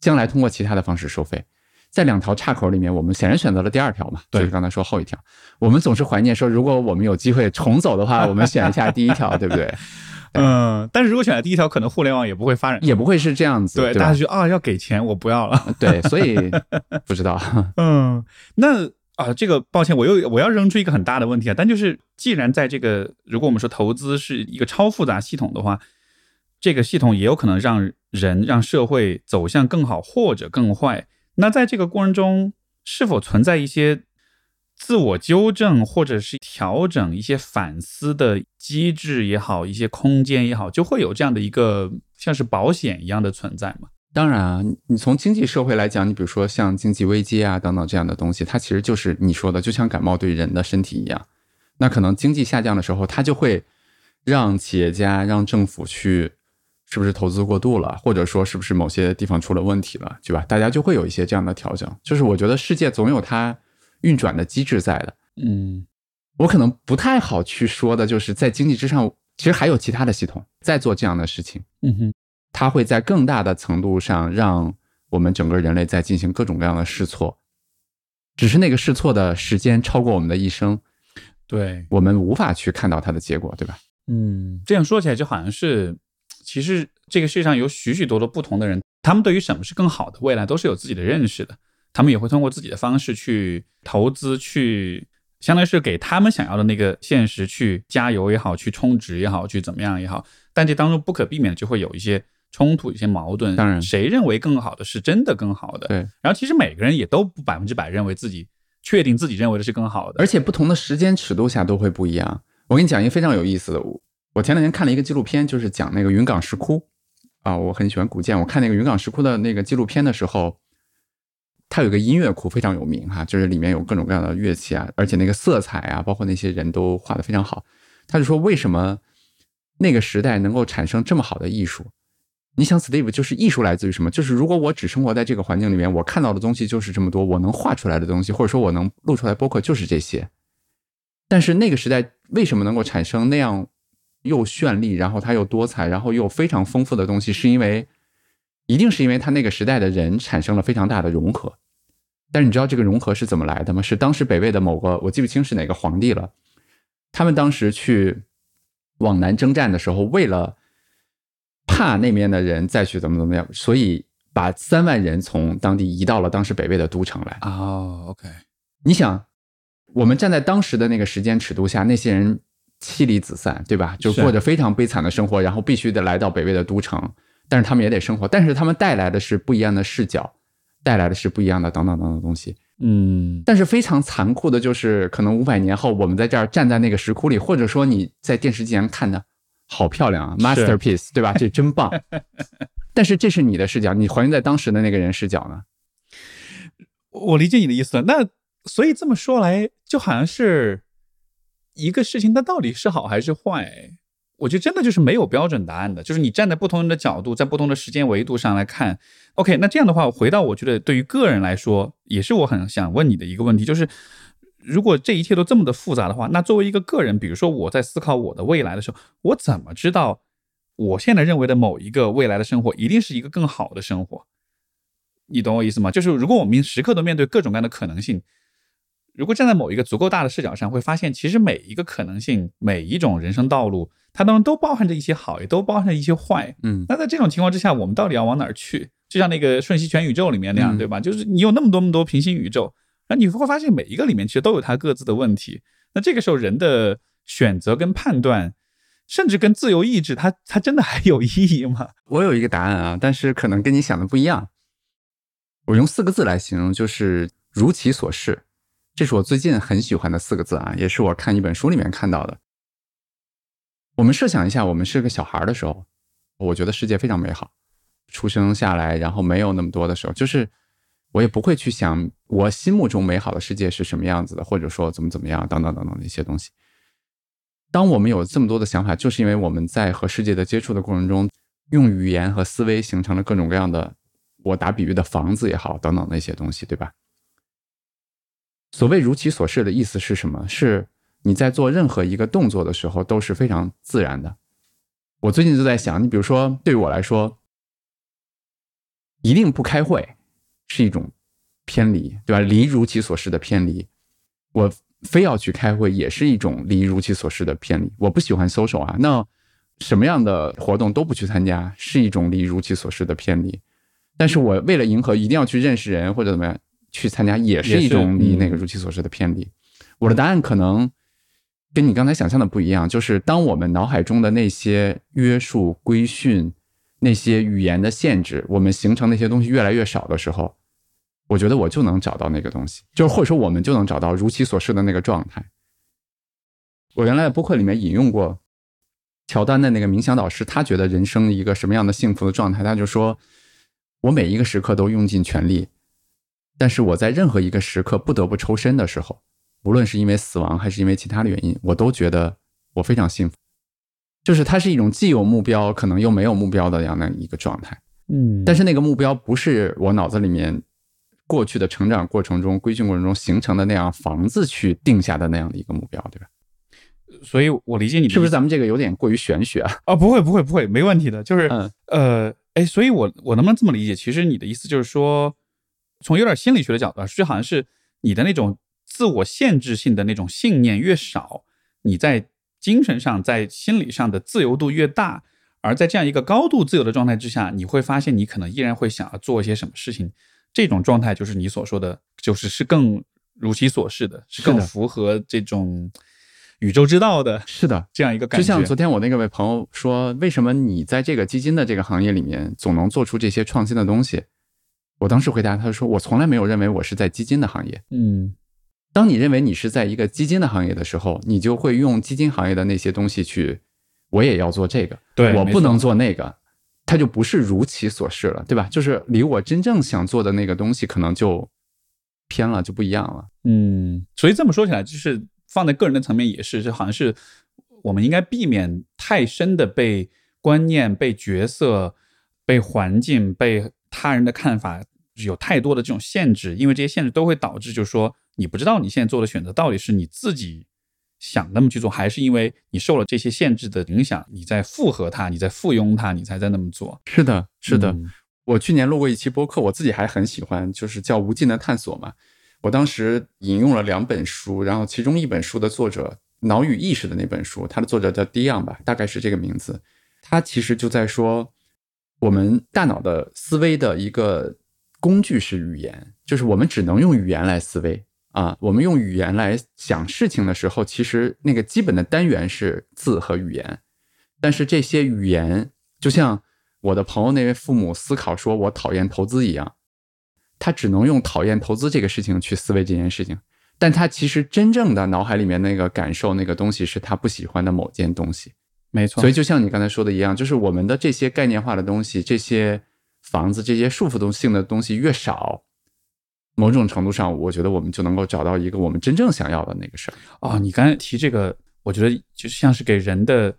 将来通过其他的方式收费。在两条岔口里面，我们显然选择了第二条嘛，对就是刚才说后一条。我们总是怀念说，如果我们有机会重走的话，我们选一下第一条，对不对？嗯，但是如果选了第一条，可能互联网也不会发展。也不会是这样子，对，对大家？就啊要给钱，我不要了。对，所以 不知道，嗯，那啊，这个抱歉，我又我要扔出一个很大的问题啊。但就是，既然在这个，如果我们说投资是一个超复杂系统的话，这个系统也有可能让人让社会走向更好或者更坏。那在这个过程中，是否存在一些自我纠正或者是调整、一些反思的机制也好，一些空间也好，就会有这样的一个像是保险一样的存在吗？当然啊，你从经济社会来讲，你比如说像经济危机啊等等这样的东西，它其实就是你说的，就像感冒对人的身体一样。那可能经济下降的时候，它就会让企业家、让政府去，是不是投资过度了，或者说是不是某些地方出了问题了，对吧？大家就会有一些这样的调整。就是我觉得世界总有它运转的机制在的。嗯我可能不太好去说的，就是在经济之上，其实还有其他的系统在做这样的事情。嗯哼，它会在更大的程度上让我们整个人类在进行各种各样的试错，只是那个试错的时间超过我们的一生，对，我们无法去看到它的结果，对吧？嗯，这样说起来就好像是，其实这个世界上有许许多多不同的人，他们对于什么是更好的未来都是有自己的认识的，他们也会通过自己的方式去投资，去相当于是给他们想要的那个现实去加油也好，去充值也好，去怎么样也好，但这当中不可避免的就会有一些冲突、一些矛盾。当然谁认为更好的是真的更好的？对。然后其实每个人也都不百分之百认为自己确定自己认为的是更好的，而且不同的时间尺度下都会不一样。我跟你讲一个非常有意思的，我前两天看了一个纪录片，就是讲那个云冈石窟啊，我很喜欢古建。我看那个云冈石窟的那个纪录片的时候，它有个音乐库非常有名哈，就是里面有各种各样的乐器啊，而且那个色彩啊，包括那些人都画得非常好。他就说为什么那个时代能够产生这么好的艺术？你想，Steve 就是艺术来自于什么？就是如果我只生活在这个环境里面，我看到的东西就是这么多，我能画出来的东西，或者说我能录出来播客就是这些。但是那个时代为什么能够产生那样又绚丽，然后它又多彩，然后又非常丰富的东西？是因为一定是因为它那个时代的人产生了非常大的融合。但是你知道这个融合是怎么来的吗？是当时北魏的某个我记不清是哪个皇帝了，他们当时去往南征战的时候，为了怕那边的人再去怎么怎么样，所以把三万人从当地移到了当时北魏的都城来。哦，OK，你想，我们站在当时的那个时间尺度下，那些人妻离子散，对吧？就过着非常悲惨的生活，然后必须得来到北魏的都城，但是他们也得生活，但是他们带来的是不一样的视角，带来的是不一样的等等等等东西。嗯，但是非常残酷的就是，可能五百年后，我们在这儿站在那个石窟里，或者说你在电视机前看的，好漂亮啊，masterpiece，对吧？这真棒。但是这是你的视角，你还原在当时的那个人视角呢？我理解你的意思了。那所以这么说来，就好像是一个事情，它到底是好还是坏？我觉得真的就是没有标准答案的，就是你站在不同人的角度，在不同的时间维度上来看。OK，那这样的话，回到我觉得对于个人来说，也是我很想问你的一个问题，就是如果这一切都这么的复杂的话，那作为一个个人，比如说我在思考我的未来的时候，我怎么知道我现在认为的某一个未来的生活一定是一个更好的生活？你懂我意思吗？就是如果我们时刻都面对各种各样的可能性，如果站在某一个足够大的视角上，会发现其实每一个可能性，每一种人生道路，它当中都包含着一些好，也都包含着一些坏。嗯那在这种情况之下，我们到底要往哪儿去？就像那个瞬息全宇宙里面那样，嗯对吧？就是你有那么多那么多平行宇宙，然后你会发现每一个里面其实都有它各自的问题。那这个时候人的选择跟判断，甚至跟自由意志，它它真的还有意义吗？我有一个答案啊，但是可能跟你想的不一样。我用四个字来形容，就是如其所是。这是我最近很喜欢的四个字啊，也是我看一本书里面看到的。我们设想一下，我们是个小孩的时候，我觉得世界非常美好。出生下来，然后没有那么多的时候，就是我也不会去想我心目中美好的世界是什么样子的，或者说怎么怎么样，等等等等的一些东西。当我们有这么多的想法，就是因为我们在和世界的接触的过程中，用语言和思维形成了各种各样的，我打比喻的房子也好，等等那些东西，对吧？所谓如其所示的意思是什么？是你在做任何一个动作的时候都是非常自然的。我最近就在想，你比如说，对于我来说，一定不开会是一种偏离，对吧？离如其所示的偏离，我非要去开会也是一种离如其所示的偏离。我不喜欢 social 啊，那什么样的活动都不去参加是一种离如其所示的偏离。但是我为了迎合，一定要去认识人或者怎么样去参加，也是一种离那个如其所示的偏离。我的答案可能跟你刚才想象的不一样，就是当我们脑海中的那些约束、规训、那些语言的限制，我们形成那些东西越来越少的时候，我觉得我就能找到那个东西，就是或者说我们就能找到如其所示的那个状态。我原来在播客里面引用过乔丹的那个冥想导师，他觉得人生一个什么样的幸福的状态，他就说：我每一个时刻都用尽全力，但是我在任何一个时刻不得不抽身的时候，无论是因为死亡还是因为其他的原因，我都觉得我非常幸福。就是它是一种既有目标，可能又没有目标的这样的一个状态。嗯但是那个目标不是我脑子里面过去的成长过程中、规训过程中形成的那样房子去定下的那样的一个目标，对吧？所以我理解你是不是咱们这个有点过于玄学啊？哦，不会不会不会，没问题的。就是、嗯呃，哎，所以我我能不能这么理解？其实你的意思就是说，从有点心理学的角度啊，就好像是你的那种自我限制性的那种信念越少，你在精神上、在心理上的自由度越大。而在这样一个高度自由的状态之下，你会发现你可能依然会想要做一些什么事情。这种状态就是你所说的，就是是更如其所是的，是更符合这种宇宙之道的是的，这样一个感觉。就像昨天我那个位朋友说，为什么你在这个基金的这个行业里面总能做出这些创新的东西？我当时回答他说，我从来没有认为我是在基金的行业。嗯当你认为你是在一个基金的行业的时候，你就会用基金行业的那些东西去，我也要做这个，对我不能做那个，它就不是如其所示了，对吧？就是离我真正想做的那个东西可能就偏了，就不一样了。嗯，所以这么说起来，就是放在个人的层面也是，这好像是我们应该避免太深的被观念、被角色、被环境、被他人的看法有太多的这种限制，因为这些限制都会导致，就是说你不知道你现在做的选择到底是你自己想那么去做，还是因为你受了这些限制的影响，你在附和它，你在附庸它，你才在那么做。是的，是的。嗯我去年录过一期播客，我自己还很喜欢，就是叫《无尽的探索》嘛。我当时引用了两本书，然后其中一本书的作者《脑与意识》的那本书，它的作者叫 Dion 吧，大概是这个名字。他其实就在说，我们大脑的思维的一个工具是语言，就是我们只能用语言来思维啊。我们用语言来想事情的时候，其实那个基本的单元是字和语言，但是这些语言就像。我的朋友那位父母思考说：“我讨厌投资一样，他只能用讨厌投资这个事情去思维这件事情，但他其实真正的脑海里面那个感受那个东西是他不喜欢的某件东西。没错。所以就像你刚才说的一样，就是我们的这些概念化的东西，这些房子、这些束缚性的东西越少，某种程度上，我觉得我们就能够找到一个我们真正想要的那个事儿。哦，你刚才提这个，我觉得就像是给人的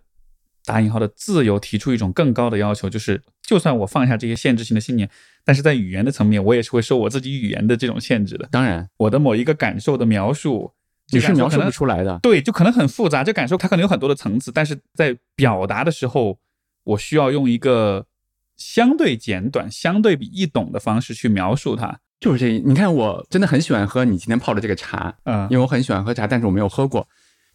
打引号的自由提出一种更高的要求，就是就算我放下这些限制性的信念，但是在语言的层面，我也是会受我自己语言的这种限制的。当然，我的某一个感受的描述，你是描述不出来的。对，就可能很复杂，这感受它可能有很多的层次，但是在表达的时候，我需要用一个相对简短、相对比易懂的方式去描述它。就是这，你看，我真的很喜欢喝你今天泡的这个茶，嗯。因为我很喜欢喝茶，但是我没有喝过。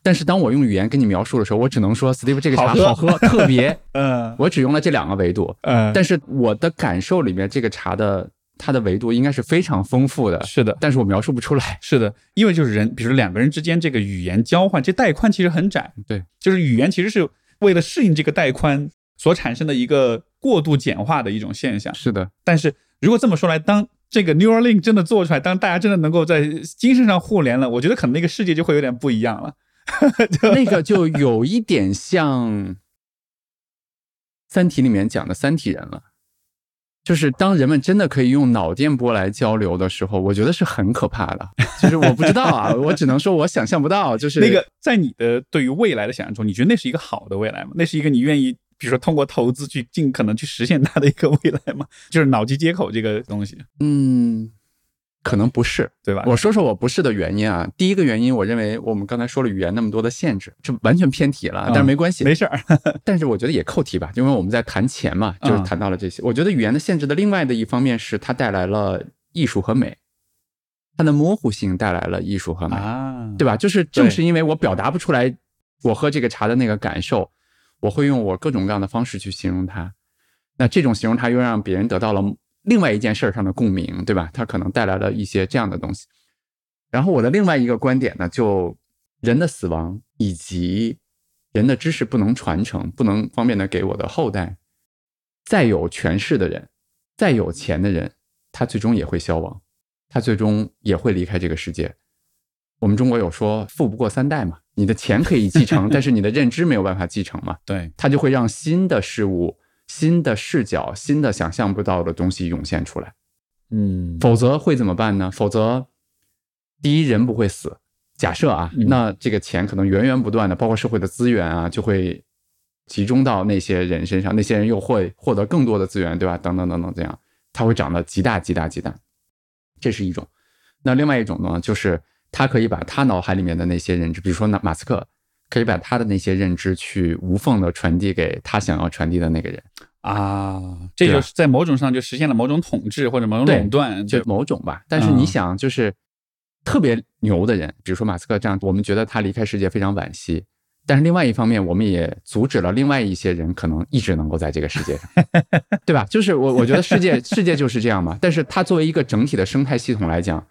但是当我用语言跟你描述的时候，我只能说 Steve 这个茶好喝。特别。嗯。我只用了这两个维度，嗯，但是我的感受里面，这个茶的它的维度应该是非常丰富的，是的，但是我描述不出来。是的，因为就是人，比如说两个人之间这个语言交换，这带宽其实很窄，对，就是语言其实是为了适应这个带宽所产生的一个过度简化的一种现象。是的，但是如果这么说来，当这个 Neuralink 真的做出来，当大家真的能够在精神上互联了，我觉得可能那个世界就会有点不一样了。那个就有一点像《三体》里面讲的三体人了。就是当人们真的可以用脑电波来交流的时候，我觉得是很可怕的。就是我不知道啊，我只能说我想象不到。就是那个在你的对于未来的想象中，你觉得那是一个好的未来吗？那是一个你愿意，比如说通过投资去尽可能去实现它的一个未来嘛？就是脑机接口这个东西，嗯，可能不是。对吧？我说说我不是的原因啊。第一个原因，我认为我们刚才说了语言那么多的限制，这完全偏题了，但是没关系。没事儿，但是我觉得也扣题吧，因为我们在谈钱嘛，就是嗯谈到了这些。我觉得语言的限制的另外的一方面是它带来了艺术和美，它的模糊性带来了艺术和美，啊，对吧？就是正是因为我表达不出来我喝这个茶的那个感受，我会用我各种各样的方式去形容它。那这种形容它又让别人得到了另外一件事儿上的共鸣，对吧？它可能带来了一些这样的东西。然后我的另外一个观点呢，就人的死亡以及人的知识不能传承，不能方便的给我的后代。再有权势的人，再有钱的人，他最终也会消亡，他最终也会离开这个世界。我们中国有说“富不过三代”嘛，你的钱可以继承，但是你的认知没有办法继承嘛，对，它就会让新的事物、新的视角、新的想象不到的东西涌现出来。嗯，否则会怎么办呢？否则，第一人不会死。假设啊，嗯那这个钱可能源源不断的，包括社会的资源啊，就会集中到那些人身上，那些人又会获得更多的资源，对吧？等等等等，这样它会长得极大极大极大，这是一种。那另外一种呢，就是他可以把他脑海里面的那些认知，比如说那马斯克，可以把他的那些认知去无缝的传递给他想要传递的那个人。啊，这就是在某种上就实现了某种统治或者某种垄断，就就某种吧。但是你想，就是特别牛的人，比如说马斯克这样，我们觉得他离开世界非常惋惜。但是另外一方面，我们也阻止了另外一些人可能一直能够在这个世界上，对吧？就是我我觉得世界世界就是这样嘛。但是它作为一个整体的生态系统来讲，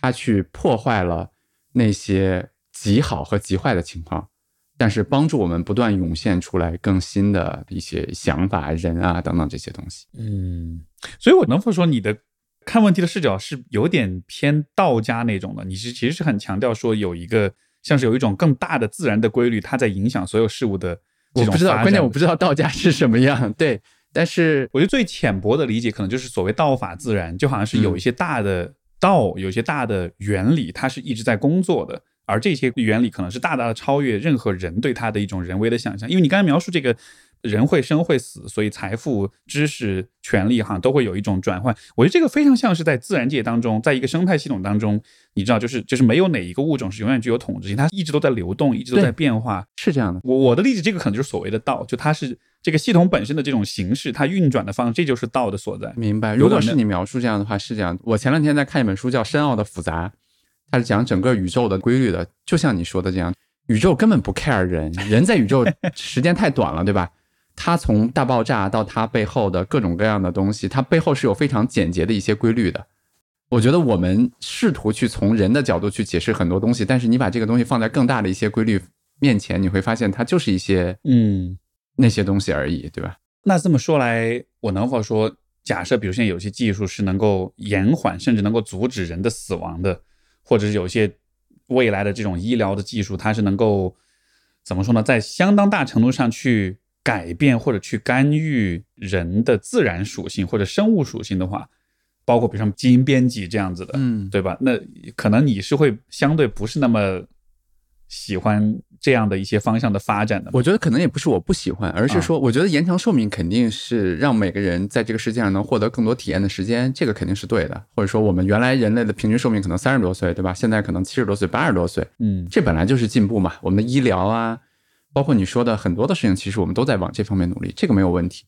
它去破坏了那些极好和极坏的情况，但是帮助我们不断涌现出来更新的一些想法、人啊等等这些东西。嗯，所以我能否说你的看问题的视角是有点偏道家那种的？你是其实是很强调说有一个像是有一种更大的自然的规律，它在影响所有事物的我不知道，关键我不知道道家是什么样。对，但是我觉得最浅薄的理解可能就是所谓道法自然，就好像是有一些大的道，有些大的原理，它是一直在工作的，而这些原理可能是大大的超越任何人对它的一种人为的想象。因为你刚才描述这个人会生会死，所以财富、知识、权利哈都会有一种转换。我觉得这个非常像是在自然界当中，在一个生态系统当中，你知道，就是就是没有哪一个物种是永远具有统治性，它一直都在流动，一直都在变化。是这样的。我我的理解，这个可能就是所谓的道，就它是这个系统本身的这种形式，它运转的方式，这就是道的所在。明白。如果是你描述这样的话，是这样。我前两天在看一本书，叫《深奥的复杂》，它是讲整个宇宙的规律的。就像你说的这样，宇宙根本不 care 人，人在宇宙 时间太短了，对吧？它从大爆炸到它背后的各种各样的东西，它背后是有非常简洁的一些规律的。我觉得我们试图去从人的角度去解释很多东西，但是你把这个东西放在更大的一些规律面前，你会发现它就是一些嗯，那些东西而已，对吧？那这么说来，我能否说，假设，比如现在有些技术是能够延缓甚至能够阻止人的死亡的，或者是有些未来的这种医疗的技术，它是能够怎么说呢，在相当大程度上去改变或者去干预人的自然属性或者生物属性的话，包括比如说基因编辑这样子的，嗯，对吧？那可能你是会相对不是那么喜欢这样的一些方向的发展的。我觉得可能也不是我不喜欢，而是说，我觉得延长寿命肯定是让每个人在这个世界上能获得更多体验的时间，这个肯定是对的。或者说，我们原来人类的平均寿命可能三十多岁，对吧？现在可能七十多岁、八十多岁，嗯，这本来就是进步嘛。我们的医疗啊，包括你说的很多的事情，其实我们都在往这方面努力，这个没有问题。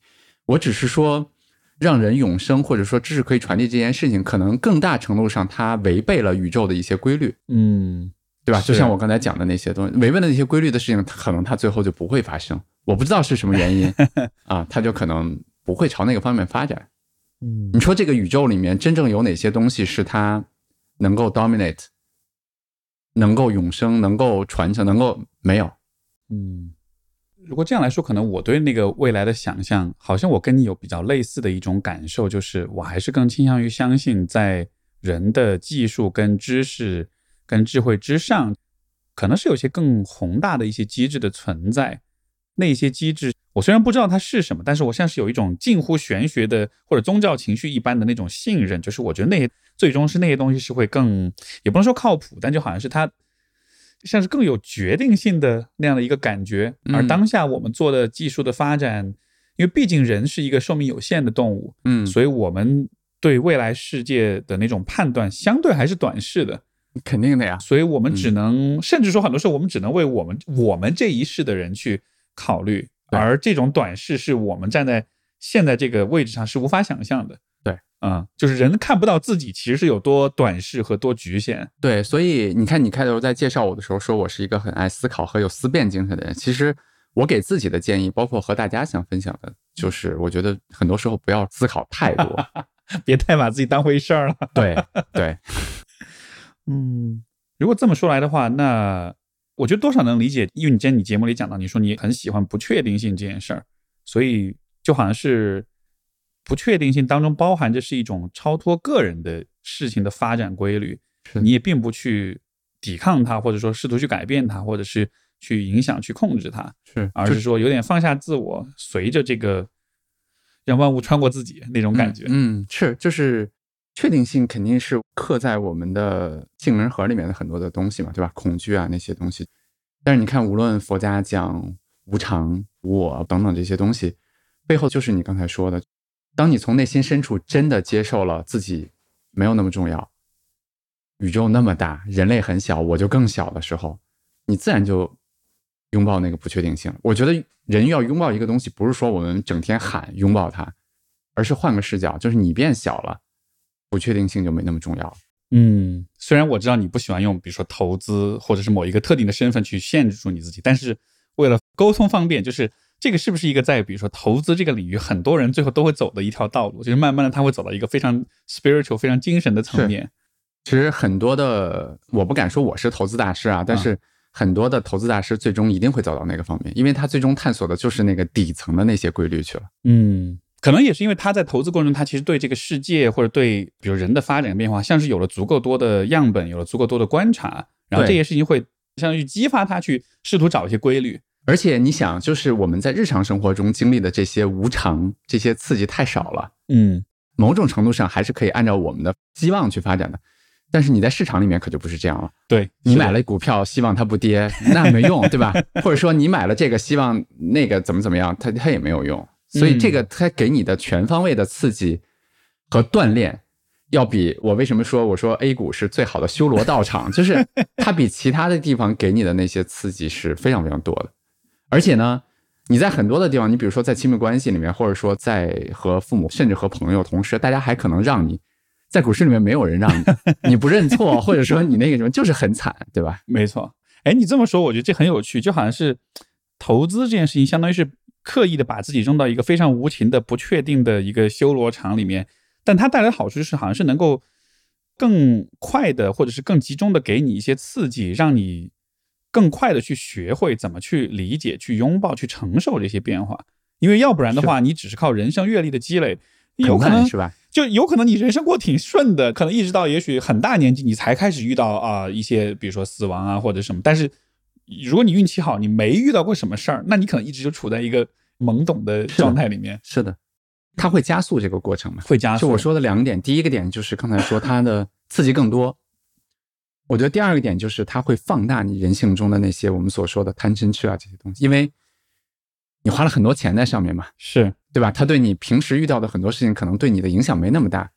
我只是说，让人永生或者说知识可以传递这件事情，可能更大程度上它违背了宇宙的一些规律。嗯，对吧？就像我刚才讲的那些东西，违背的那些规律的事情，它可能它最后就不会发生。我不知道是什么原因 啊，它就可能不会朝那个方面发展。嗯你说这个宇宙里面真正有哪些东西是它能够 dominate，能够永生，能够传承，能够没有？嗯，如果这样来说，可能我对那个未来的想象，好像我跟你有比较类似的一种感受，就是我还是更倾向于相信，在人的技术跟知识跟智慧之上，可能是有些更宏大的一些机制的存在。那些机制，我虽然不知道它是什么，但是我像是有一种近乎玄学的或者宗教情绪一般的那种信任，就是我觉得那些最终是那些东西是会更，也不能说靠谱，但就好像是它像是更有决定性的那样的一个感觉。嗯而当下我们做的技术的发展，因为毕竟人是一个寿命有限的动物，嗯，所以我们对未来世界的那种判断相对还是短视的。肯定的呀。所以我们只能，甚至说很多时候我们只能为我们我们这一世的人去考虑，而这种短视是我们站在现在这个位置上是无法想象的。对，嗯，就是人看不到自己其实是有多短视和多局限。对，所以你看，你开头在介绍我的时候说我是一个很爱思考和有思辨精神的人。其实我给自己的建议，包括和大家想分享的，就是我觉得很多时候不要思考太多。别太把自己当回事儿了。对对，嗯，如果这么说来的话，那我觉得多少能理解，因为你今天你节目里讲到，你说你很喜欢不确定性这件事儿，所以就好像是不确定性当中包含着是一种超脱个人的事情的发展规律，是你也并不去抵抗它，或者说试图去改变它，或者是去影响、去控制它，是，而是说有点放下自我，随着这个让万物穿过自己那种感觉。嗯，嗯是，就是确定性肯定是刻在我们的杏仁核里面的很多的东西嘛，对吧？恐惧啊那些东西。但是你看，无论佛家讲无常、无我等等这些东西，背后就是你刚才说的，当你从内心深处真的接受了自己没有那么重要，宇宙那么大，人类很小，我就更小的时候，你自然就拥抱那个不确定性。我觉得人要拥抱一个东西，不是说我们整天喊拥抱它，而是换个视角，就是你变小了，不确定性就没那么重要。嗯，虽然我知道你不喜欢用，比如说投资或者是某一个特定的身份去限制住你自己，但是为了沟通方便，就是这个是不是一个在比如说投资这个领域，很多人最后都会走的一条道路，就是慢慢的他会走到一个非常 spiritual、非常精神的层面。其实很多的，我不敢说我是投资大师啊，但是很多的投资大师最终一定会走到那个方面，因为他最终探索的就是那个底层的那些规律去了。嗯，可能也是因为他在投资过程中，他其实对这个世界或者对比如人的发展变化，像是有了足够多的样本，有了足够多的观察，然后这些事情会相当于激发他去试图找一些规律。而且你想，就是我们在日常生活中经历的这些无常、这些刺激太少了，嗯某种程度上还是可以按照我们的希望去发展的。但是你在市场里面可就不是这样了。对你买，了股票，希望它不跌，那没用，对吧？或者说你买了这个，希望那个怎么怎么样，它它也没有用。所以这个它给你的全方位的刺激和锻炼，要比我为什么说我说 A 股是最好的修罗道场，就是 它比其他的地方给你的那些刺激是非常非常多的。而且呢，你在很多的地方，你比如说在亲密关系里面，或者说在和父母，甚至和朋友、同事，大家还可能让你。在股市里面没有人让你，你不认错，或者说你那个什么，就是很惨，对吧？没错。哎，你这么说，我觉得这很有趣，就好像是投资这件事情，相当于是刻意的把自己扔到一个非常无情的、不确定的一个修罗场里面，但它带来的好处就是，好像是能够更快的，或者是更集中的给你一些刺激，让你更快的去学会怎么去理解、去拥抱、去承受这些变化。因为要不然的话，你只是靠人生阅历的积累。有可能是吧？就有可能你人生过挺顺的，可能一直到也许很大年纪你才开始遇到啊、一些比如说死亡啊或者什么，但是如果你运气好，你没遇到过什么事儿，那你可能一直就处在一个懵懂的状态里面，是的，它会加速这个过程嘛？会加速。就我说的两点，第一个点就是刚才说它的刺激更多，我觉得第二个点就是它会放大你人性中的那些我们所说的贪嗔痴啊这些东西，因为你花了很多钱在上面嘛，是，对吧？它对你平时遇到的很多事情可能对你的影响没那么大，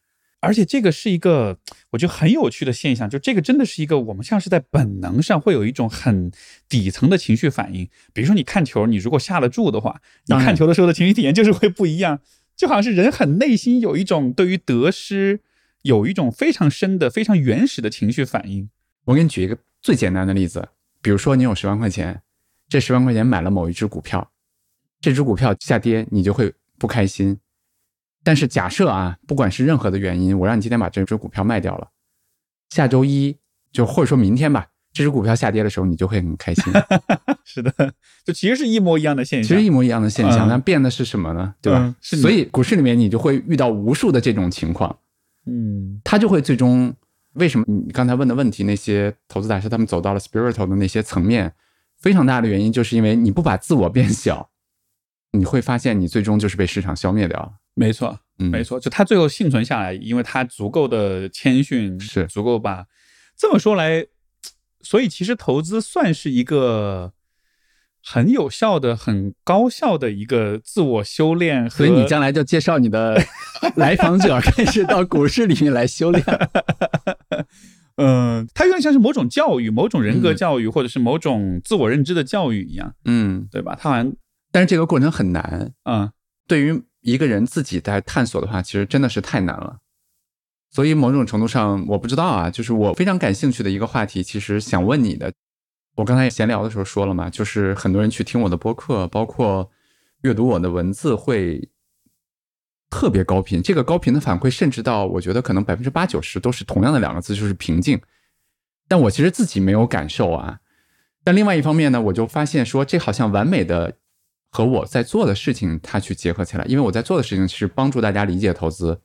而且这个是一个我觉得很有趣的现象，就这个真的是一个我们像是在本能上会有一种很底层的情绪反应。比如说你看球，你如果下了注的话，你看球的时候的情绪体验就是会不一样，就好像是人很内心有一种对于得失有一种非常深的、非常原始的情绪反应。我给你举一个最简单的例子，比如说你有十万块钱，这十万块钱买了某一只股票，这只股票下跌，你就会不开心。但是假设啊，不管是任何的原因，我让你今天把这只股票卖掉了，下周一就或者说明天吧，这只股票下跌的时候，你就会很开心。是的，就其实是一模一样的现象。其实一模一样的现象，嗯那变的是什么呢？对吧嗯？是所以股市里面你就会遇到无数的这种情况，嗯他就会最终为什么你刚才问的问题，那些投资大师他们走到了 spiritual 的那些层面，非常大的原因就是因为你不把自我变小，你会发现你最终就是被市场消灭掉了。没错，嗯，没错，就他最后幸存下来，因为他足够的谦逊，是足够把。这么说来，所以其实投资算是一个很有效的、很高效的一个自我修炼和。所以你将来就介绍你的 来访者开始到股市里面来修炼。嗯，它有点像是某种教育、某种人格嗯教育，或者是某种自我认知的教育一样，嗯，对吧？它好像，但是这个过程很难，嗯，对于一个人自己在探索的话，其实真的是太难了。所以某种程度上，我不知道啊，就是我非常感兴趣的一个话题，其实想问你的。我刚才闲聊的时候说了嘛，就是很多人去听我的播客，包括阅读我的文字，会特别高频。这个高频的反馈，甚至到我觉得可能百分之八九十都是同样的两个字，就是平静。但我其实自己没有感受啊。但另外一方面呢，我就发现说，这好像完美的和我在做的事情它去结合起来，因为我在做的事情是帮助大家理解投资，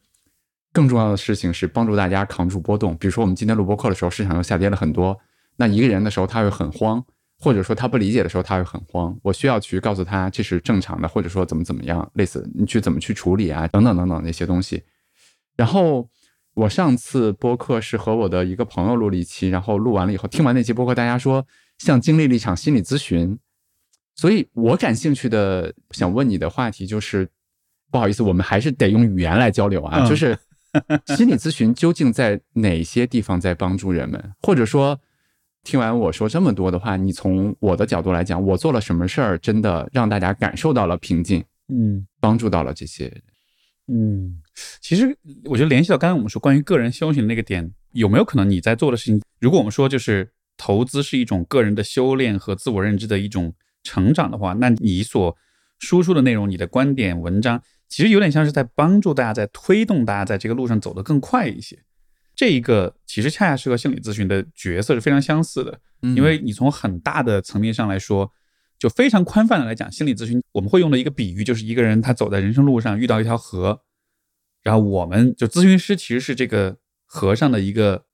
更重要的事情是帮助大家扛住波动。比如说我们今天录播课的时候，市场又下跌了很多，那一个人的时候他会很慌，或者说他不理解的时候他会很慌，我需要去告诉他这是正常的，或者说怎么怎么样，类似你去怎么去处理啊，等等等等那些东西。然后我上次播客是和我的一个朋友录了一期，然后录完了以后，听完那期播客，大家说像经历了一场心理咨询，所以我感兴趣的想问你的话题就是，不好意思，我们还是得用语言来交流啊，嗯就是 心理咨询究竟在哪些地方在帮助人们，或者说。听完我说这么多的话，你从我的角度来讲，我做了什么事儿，真的让大家感受到了平静，嗯帮助到了这些人。嗯，其实我觉得联系到刚才我们说关于个人修行的那个点，有没有可能你在做的事情，如果我们说就是投资是一种个人的修炼和自我认知的一种成长的话，那你所输出的内容、你的观点、文章，其实有点像是在帮助大家，在推动大家在这个路上走得更快一些。这一个其实恰恰是和心理咨询的角色是非常相似的，嗯因为你从很大的层面上来说，就非常宽泛的来讲，心理咨询我们会用的一个比喻就是一个人他走在人生路上遇到一条河，然后我们就咨询师其实是这个河上的一个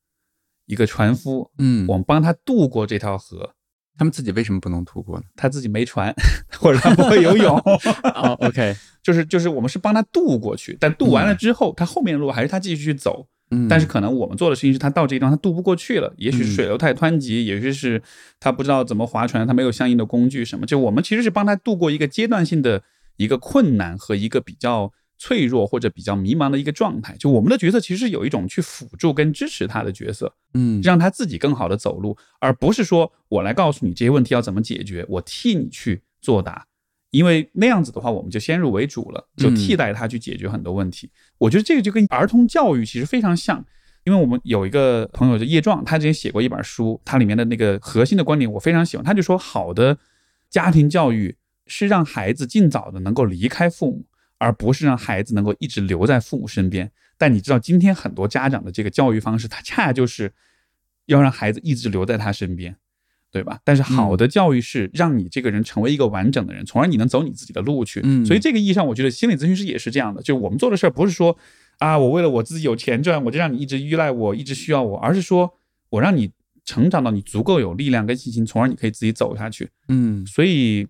一个船夫，嗯，我们帮他渡过这条河，他们自己为什么不能渡过呢？他自己没船或者他不会游泳，哦，OK，就是就是我们是帮他渡过去，但渡完了之后，他后面的路还是他继续去走。嗯，但是可能我们做的事情是他到这一段他渡不过去了，也许水流太湍急，也许是他不知道怎么划船，他没有相应的工具什么。就我们其实是帮他度过一个阶段性的一个困难和一个比较脆弱或者比较迷茫的一个状态。就我们的角色其实有一种去辅助跟支持他的角色，嗯，让他自己更好的走路，而不是说我来告诉你这些问题要怎么解决，我替你去作答。因为那样子的话，我们就先入为主了，就替代他去解决很多问题。我觉得这个就跟儿童教育其实非常像，因为我们有一个朋友叫叶壮，他之前写过一本书，它里面的那个核心的观点我非常喜欢。他就说，好的家庭教育是让孩子尽早的能够离开父母，而不是让孩子能够一直留在父母身边。但你知道，今天很多家长的这个教育方式，他恰恰就是要让孩子一直留在他身边。对吧？但是好的教育是让你这个人成为一个完整的人，从而你能走你自己的路去。嗯所以这个意义上，我觉得心理咨询师也是这样的，就是我们做的事儿不是说啊，我为了我自己有钱赚，我就让你一直依赖我，一直需要我，而是说我让你成长到你足够有力量跟信心，从而你可以自己走下去。嗯，所以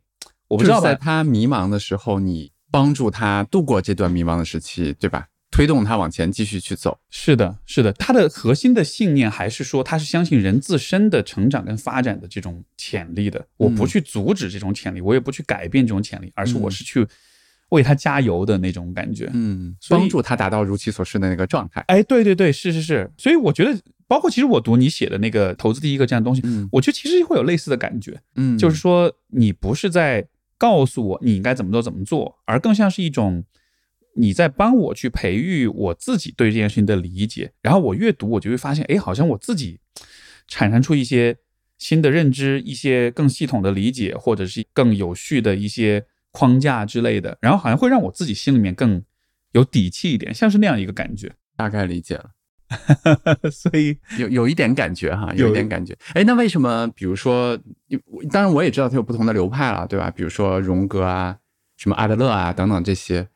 我我不知道在，他迷茫的时候，你帮助他度过这段迷茫的时期，对吧？推动他往前继续去走。是的，是的，他的核心的信念还是说，他是相信人自身的成长跟发展的这种潜力的。我不去阻止这种潜力，我也不去改变这种潜力，而是我是去为他加油的那种感觉。嗯，帮助他达到如其所示的那个状态。哎，对对对，是是是。所以我觉得，包括其实我读你写的那个《投资第一个》这样的东西，嗯我觉得其实会有类似的感觉，嗯，就是说你不是在告诉我你应该怎么做怎么做，而更像是一种。你在帮我去培育我自己对这件事情的理解，然后我阅读，我就会发现，哎，好像我自己产生出一些新的认知，一些更系统的理解，或者是更有序的一些框架之类的，然后好像会让我自己心里面更有底气一点，像是那样一个感觉。大概理解了。所以，有有一点感觉哈，有有一点感觉。哎，那为什么比如说，当然我也知道它有不同的流派了，对吧？比如说荣格啊、什么阿德勒啊等等这些。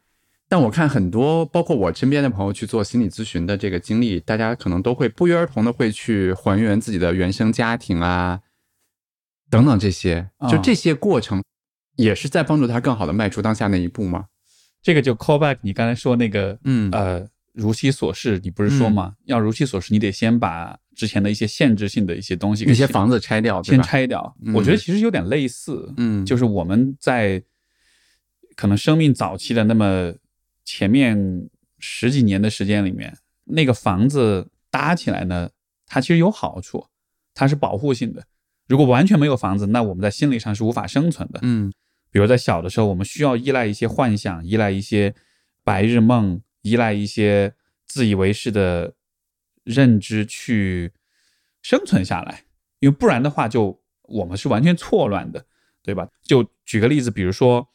但我看很多，包括我身边的朋友去做心理咨询的这个经历，大家可能都会不约而同的会去还原自己的原生家庭啊，等等这些。就啊这些过程，也是在帮助他更好的迈出当下那一步吗？这个就 call back 你刚才说那个，嗯呃，如其所示，你不是说吗？要如其所示，你得先把之前的一些限制性的一些东西那些房子拆掉，先？拆掉。嗯我觉得其实有点类似，嗯，就是我们在可能生命早期的那么前面十几年的时间里面，那个房子搭起来呢，它其实有好处，它是保护性的。如果完全没有房子，那我们在心理上是无法生存的。嗯比如在小的时候，我们需要依赖一些幻想，依赖一些白日梦，依赖一些自以为是的认知去生存下来，因为不然的话就，我们是完全错乱的，对吧？就举个例子，比如说，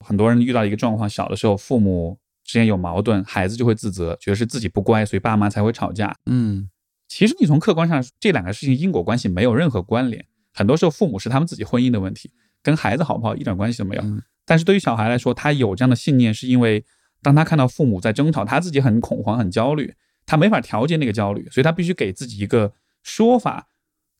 很多人遇到一个状况，小的时候父母之间有矛盾，孩子就会自责，觉得是自己不乖，所以爸妈才会吵架。嗯其实你从客观上，这两个事情因果关系没有任何关联。很多时候，父母是他们自己婚姻的问题，跟孩子好不好一点关系都没有。嗯但是对于小孩来说，他有这样的信念，是因为当他看到父母在争吵，他自己很恐慌、很焦虑，他没法调节那个焦虑，所以他必须给自己一个说法，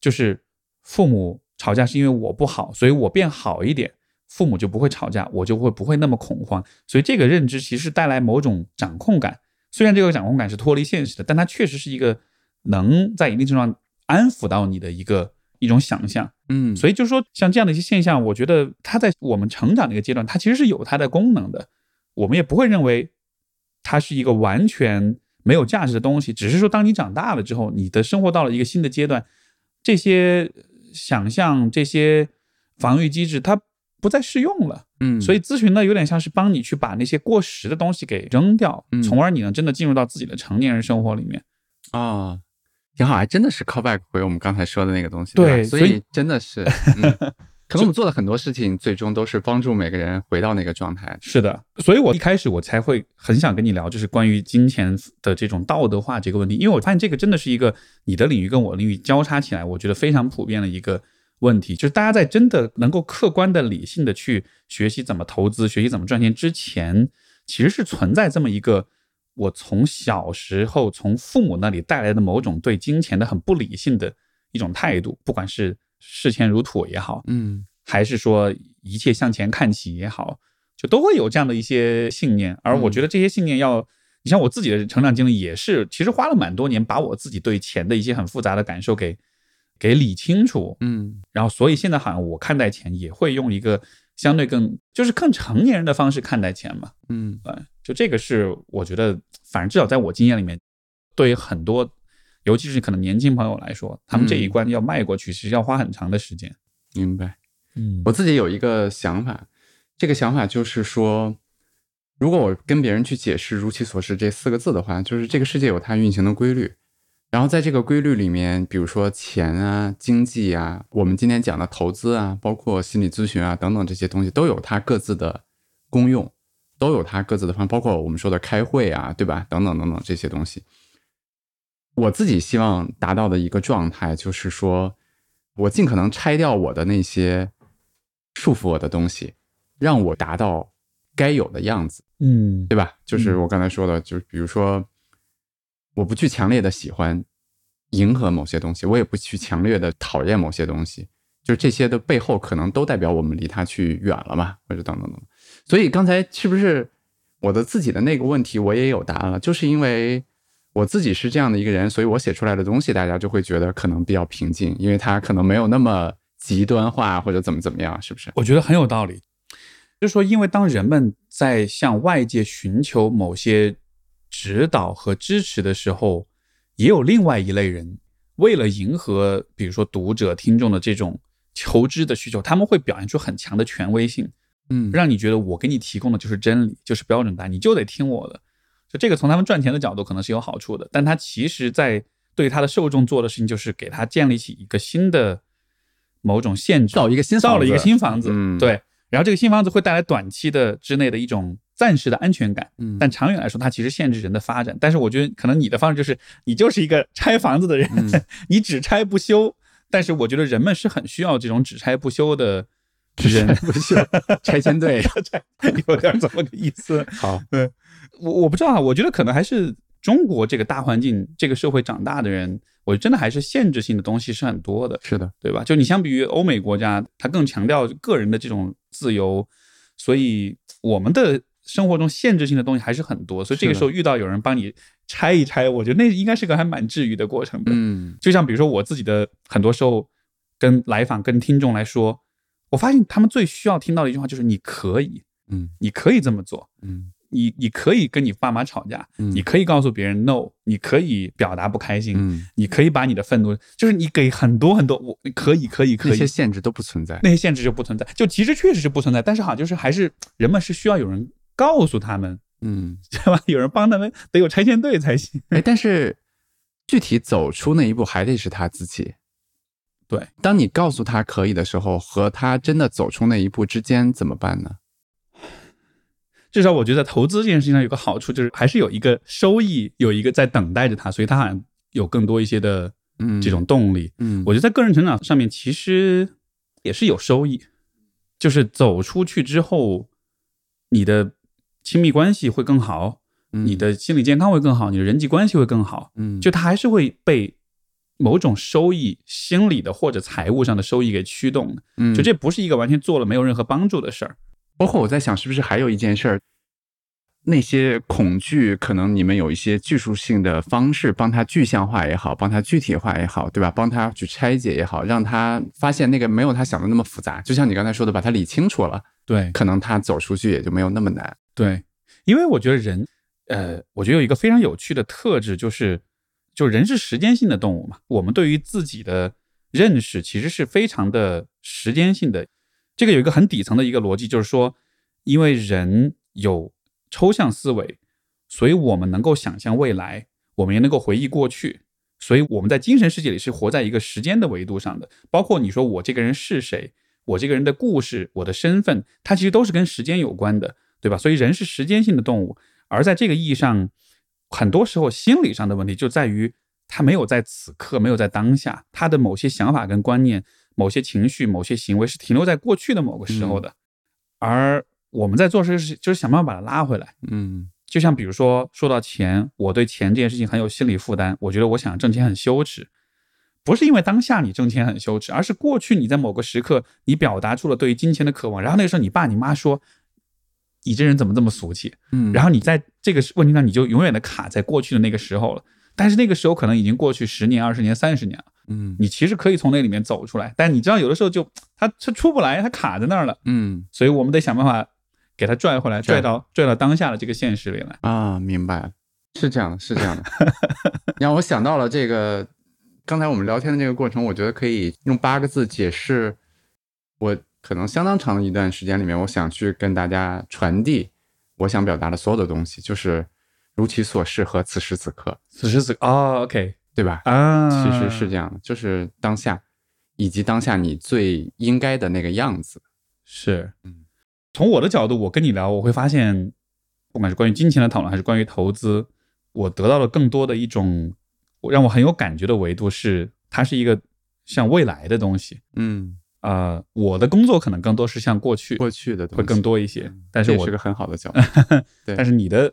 就是父母吵架是因为我不好，所以我变好一点，父母就不会吵架，我就会不会那么恐慌。所以这个认知其实带来某种掌控感，虽然这个掌控感是脱离现实的，但它确实是一个能在一定程度上安抚到你的一个一种想象。嗯，所以就是说，像这样的一些现象，我觉得它在我们成长的一个阶段，它其实是有它的功能的。我们也不会认为它是一个完全没有价值的东西，只是说当你长大了之后，你的生活到了一个新的阶段，这些想象、这些防御机制，它不再适用了。嗯，所以咨询呢，有点像是帮你去把那些过时的东西给扔掉嗯，从而你能真的进入到自己的成年人生活里面。啊，挺好，还真的是 call back 回我们刚才说的那个东西，对吧？所所以以真的是，嗯，可能我们做的很多事情，最终都是帮助每个人回到那个状态。是的，所以我一开始我才会很想跟你聊，就是关于金钱的这种道德化这个问题，因为我发现这个真的是一个你的领域跟我的领域交叉起来，我觉得非常普遍的一个问题，就是大家在真的能够客观的、理性的去学习怎么投资、学习怎么赚钱之前，其实是存在这么一个我从小时候从父母那里带来的某种对金钱的很不理性的一种态度，不管是视钱如土也好，嗯还是说一切向前看齐也好，就都会有这样的一些信念。而我觉得这些信念要，你像我自己的成长经历也是，其实花了蛮多年把我自己对钱的一些很复杂的感受给给理清楚。嗯然后，所以现在好像我看待钱也会用一个相对更就是更成年人的方式看待钱嘛。嗯对，就这个是我觉得，反正至少在我经验里面，对于很多，尤其是可能年轻朋友来说，他们这一嗯关要迈过去，其实要花很长的时间。明白。嗯我自己有一个想法，这个想法就是说，如果我跟别人去解释“如其所示”这四个字的话，就是这个世界有它运行的规律，然后在这个规律里面，比如说钱啊、经济啊，我们今天讲的投资啊，包括心理咨询啊等等这些东西，都有它各自的功用，都有它各自的方，包括我们说的开会啊，对吧？等等等等这些东西。我自己希望达到的一个状态就是说，我尽可能拆掉我的那些束缚我的东西，让我达到该有的样子，嗯对吧？就是嗯我刚才说的，就是比如说，我不去强烈的喜欢迎合某些东西，我也不去强烈的讨厌某些东西，就是这些的背后可能都代表我们离它去远了嘛，或者等等等。所以刚才是不是我的自己的那个问题我也有答案了？就是因为我自己是这样的一个人，所以我写出来的东西大家就会觉得可能比较平静，因为它可能没有那么极端化或者怎么怎么样，是不是？我觉得很有道理。就是说，因为当人们在向外界寻求某些指导和支持的时候，也有另外一类人，为了迎合比如说读者、听众的这种求知的需求，他们会表现出很强的权威性，嗯让你觉得我给你提供的就是真理，就是标准答案，你就得听我的。就这个从他们赚钱的角度可能是有好处的，但他其实在对他的受众做的事情，就是给他建立起一个新的某种限制，造一个新造了一个新房子，嗯对。然后这个新房子会带来短期的之内的一种暂时的安全感，嗯但长远来说，它其实限制人的发展。但是我觉得可能你的方式就是你就是一个 拆房子的人，嗯你只拆不修。但是我觉得人们是很需要这种只拆不修的人，不修 拆迁队。有点这么个意思。好，我我不知道啊，我觉得可能还是中国这个大环境、这个社会长大的人，我觉得真的还是限制性的东西是很多的，是的，对吧？就你相比于欧美国家，它更强调个人的这种自由，所以我们的生活中限制性的东西还是很多。所以这个时候遇到有人帮你拆一拆，我觉得那应该是个还蛮治愈的过程的。嗯就像比如说我自己的很多时候跟来访、跟听众来说，我发现他们最需要听到的一句话就是“你可以，嗯你可以这么做”。嗯你你可以跟你爸妈吵架，嗯你可以告诉别人 no，你可以表达不开心，嗯，你可以把你的愤怒，就是你给很多很多，我可以可以可以那些，限制都不存在。那些限制就不存在，就其实确实是不存在，但是好像就是还是人们是需要有人告诉他们，嗯，对吧？有人帮他们，得有拆迁队才行。哎，但是具体走出那一步还得是他自己。对，当你告诉他可以的时候，和他真的走出那一步之间怎么办呢？至少我觉得投资这件事情上有个好处，就是还是有一个收益，有一个在等待着他，所以他好像有更多一些的嗯这种动力。嗯，我觉得在个人成长上面其实也是有收益，就是走出去之后，你的亲密关系会更好，嗯你的心理健康会更好，你的人际关系会更好。嗯就它还是会被某种收益、心理的或者财务上的收益给驱动的。嗯就这不是一个完全做了没有任何帮助的事儿。包括我在想，是不是还有一件事儿，那些恐惧，可能你们有一些技术性的方式，帮他具象化也好，帮他具体化也好，对吧？帮他去拆解也好，让他发现那个没有他想的那么复杂。就像你刚才说的，把它理清楚了，对可能他走出去也就没有那么难。对，因为我觉得人，呃，我觉得有一个非常有趣的特质，就是，就人是时间性的动物嘛。我们对于自己的认识其实是非常的时间性的。这个有一个很底层的一个逻辑，就是说，因为人有抽象思维，所以我们能够想象未来，我们也能够回忆过去，所以我们在精神世界里是活在一个时间的维度上的。包括你说我这个人是谁，我这个人的故事，我的身份，它其实都是跟时间有关的。对吧？所以人是时间性的动物，而在这个意义上，很多时候心理上的问题就在于他没有在此刻，没有在当下，他的某些想法跟观念、某些情绪、某些行为是停留在过去的某个时候的，而我们在做这事，就是想办法把它拉回来。嗯就像比如说说到钱，我对钱这件事情很有心理负担，我觉得我想挣钱很羞耻，不是因为当下你挣钱很羞耻，而是过去你在某个时刻你表达出了对于金钱的渴望，然后那个时候你爸你妈说。你这人怎么这么俗气？嗯，然后你在这个问题上，你就永远的卡在过去的那个时候了。但是那个时候可能已经过去十年、二十年、三十年了，嗯你其实可以从那里面走出来。但你知道，有的时候就他他出不来，他卡在那儿了，嗯所以我们得想办法给他拽回来，拽拽到拽到当下的这个现实里来。啊，明白了，是这样的，是这样的。让我想到了这个，刚才我们聊天的这个过程，我觉得可以用八个字解释我可能相当长的一段时间里面，我想去跟大家传递我想表达的所有的东西，就是如其所示和此时此刻，此时此刻，哦，OK 对吧？啊，其实是这样的，就是当下，以及当下你最应该的那个样子。是，嗯，从我的角度，我跟你聊，我会发现，不管是关于金钱的讨论，还是关于投资，我得到了更多的一种我让我很有感觉的维度是，它是一个像未来的东西。嗯，呃，我的工作可能更多是像过去过去的东会更多一些嗯，但是我是个很好的角度。对但是你的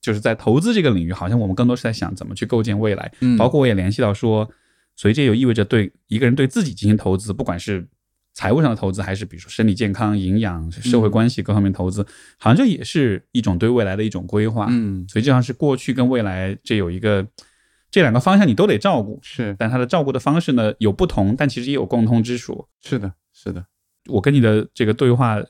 就是在投资这个领域，好像我们更多是在想怎么去构建未来。嗯包括我也联系到说，所以这就意味着对一个人对自己进行投资，不管是财务上的投资，还是比如说身体健康、营养、社会关系各方面投资，好像这也是一种对未来的一种规划。嗯，所以就像是过去跟未来这有一个这两个方向你都得照顾，是但它的照顾的方式呢有不同，但其实也有共通之处。是的，是的，我跟你的这个对话，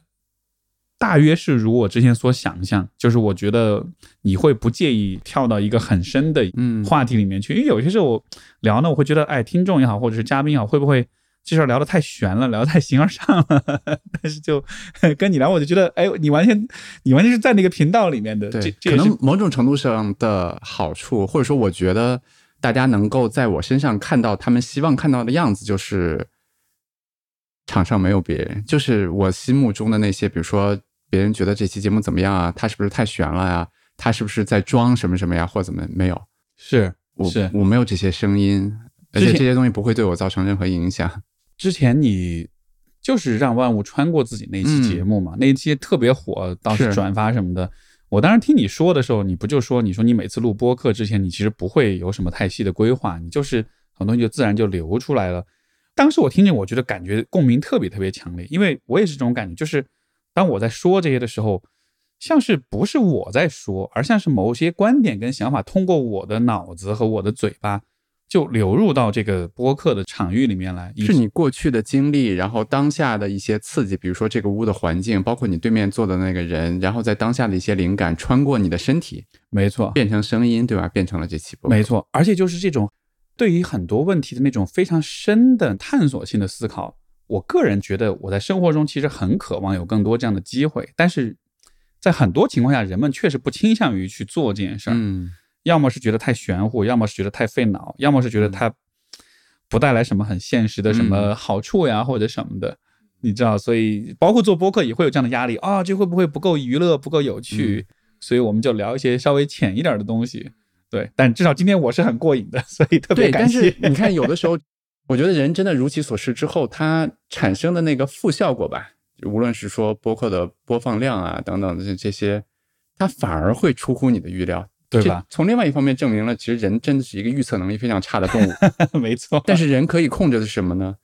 大约是如我之前所想象，就是我觉得你会不介意跳到一个很深的嗯话题里面去，因为有些时候我聊呢，我会觉得，哎，听众也好，或者是嘉宾也好，会不会这事儿聊得太悬了，聊得太形而上了？但是就 跟你聊，我就觉得，哎，你完全，你完全是在那个频道里面的，对，可能某种程度上的好处，或者说我觉得大家能够在我身上看到他们希望看到的样子，就是场上没有别人，就是我心目中的那些，比如说别人觉得这期节目怎么样啊，他是不是太悬了呀？他是不是在装什么什么呀，或怎么没有？是我是我没有这些声音，而且这些东西不会对我造成任何影响。之前你就是让万物穿过自己那期节目嘛，那一期特别火，当时是转发什么的。我当时听你说的时候，你不就说，你说你每次录播客之前，你其实不会有什么太细的规划，你就是很多东西就自然就流出来了。当时我听见，我觉得感觉共鸣特别特别强烈，因为我也是这种感觉，就是当我在说这些的时候，像是不是我在说，而像是某些观点跟想法通过我的脑子和我的嘴巴就流入到这个播客的场域里面来，是你过去的经历，然后当下的一些刺激，比如说这个屋的环境，包括你对面坐的那个人，然后在当下的一些灵感穿过你的身体，没错，变成声音，对吧？变成了这期播客。没错，而且就是这种对于很多问题的那种非常深的探索性的思考，我个人觉得我在生活中其实很渴望有更多这样的机会，但是在很多情况下，人们确实不倾向于去做这件事儿，嗯，要么是觉得太玄乎，要么是觉得太费脑，要么是觉得它不带来什么很现实的什么好处呀，或者什么的。你知道，所以包括做播客也会有这样的压力啊，这会不会不够娱乐、不够有趣？所以我们就聊一些稍微浅一点的东西。对，但至少今天我是很过瘾的，所以特别对。但感谢是。你看，有的时候，我觉得人真的如其所示之后，它产生的那个负效果吧，无论是说播客的播放量啊等等的这这些，它反而会出乎你的预料，对吧？从另外一方面证明了，其实人真的是一个预测能力非常差的动物。没错，但是人可以控制的是什么呢？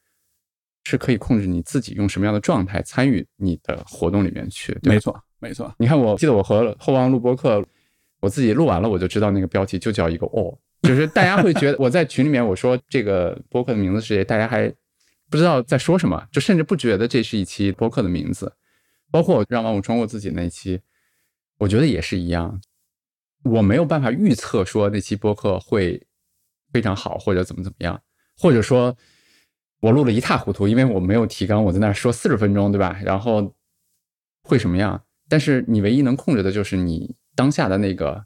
是可以控制你自己用什么样的状态参与你的活动里面去。对没错，没错，你看，我记得我和后王录播客，我自己录完了，我就知道那个标题就叫一个哦，就是大家会觉得我在群里面我说这个播客的名字是谁，大家还不知道在说什么，就甚至不觉得这是一期播客的名字。包括让万物穿过自己那一期，我觉得也是一样，我没有办法预测说那期播客会非常好，或者怎么怎么样，或者说我录了一塌糊涂，因为我没有提纲，我在那说四十分钟，对吧？然后会什么样？但是你唯一能控制的就是你当下的那个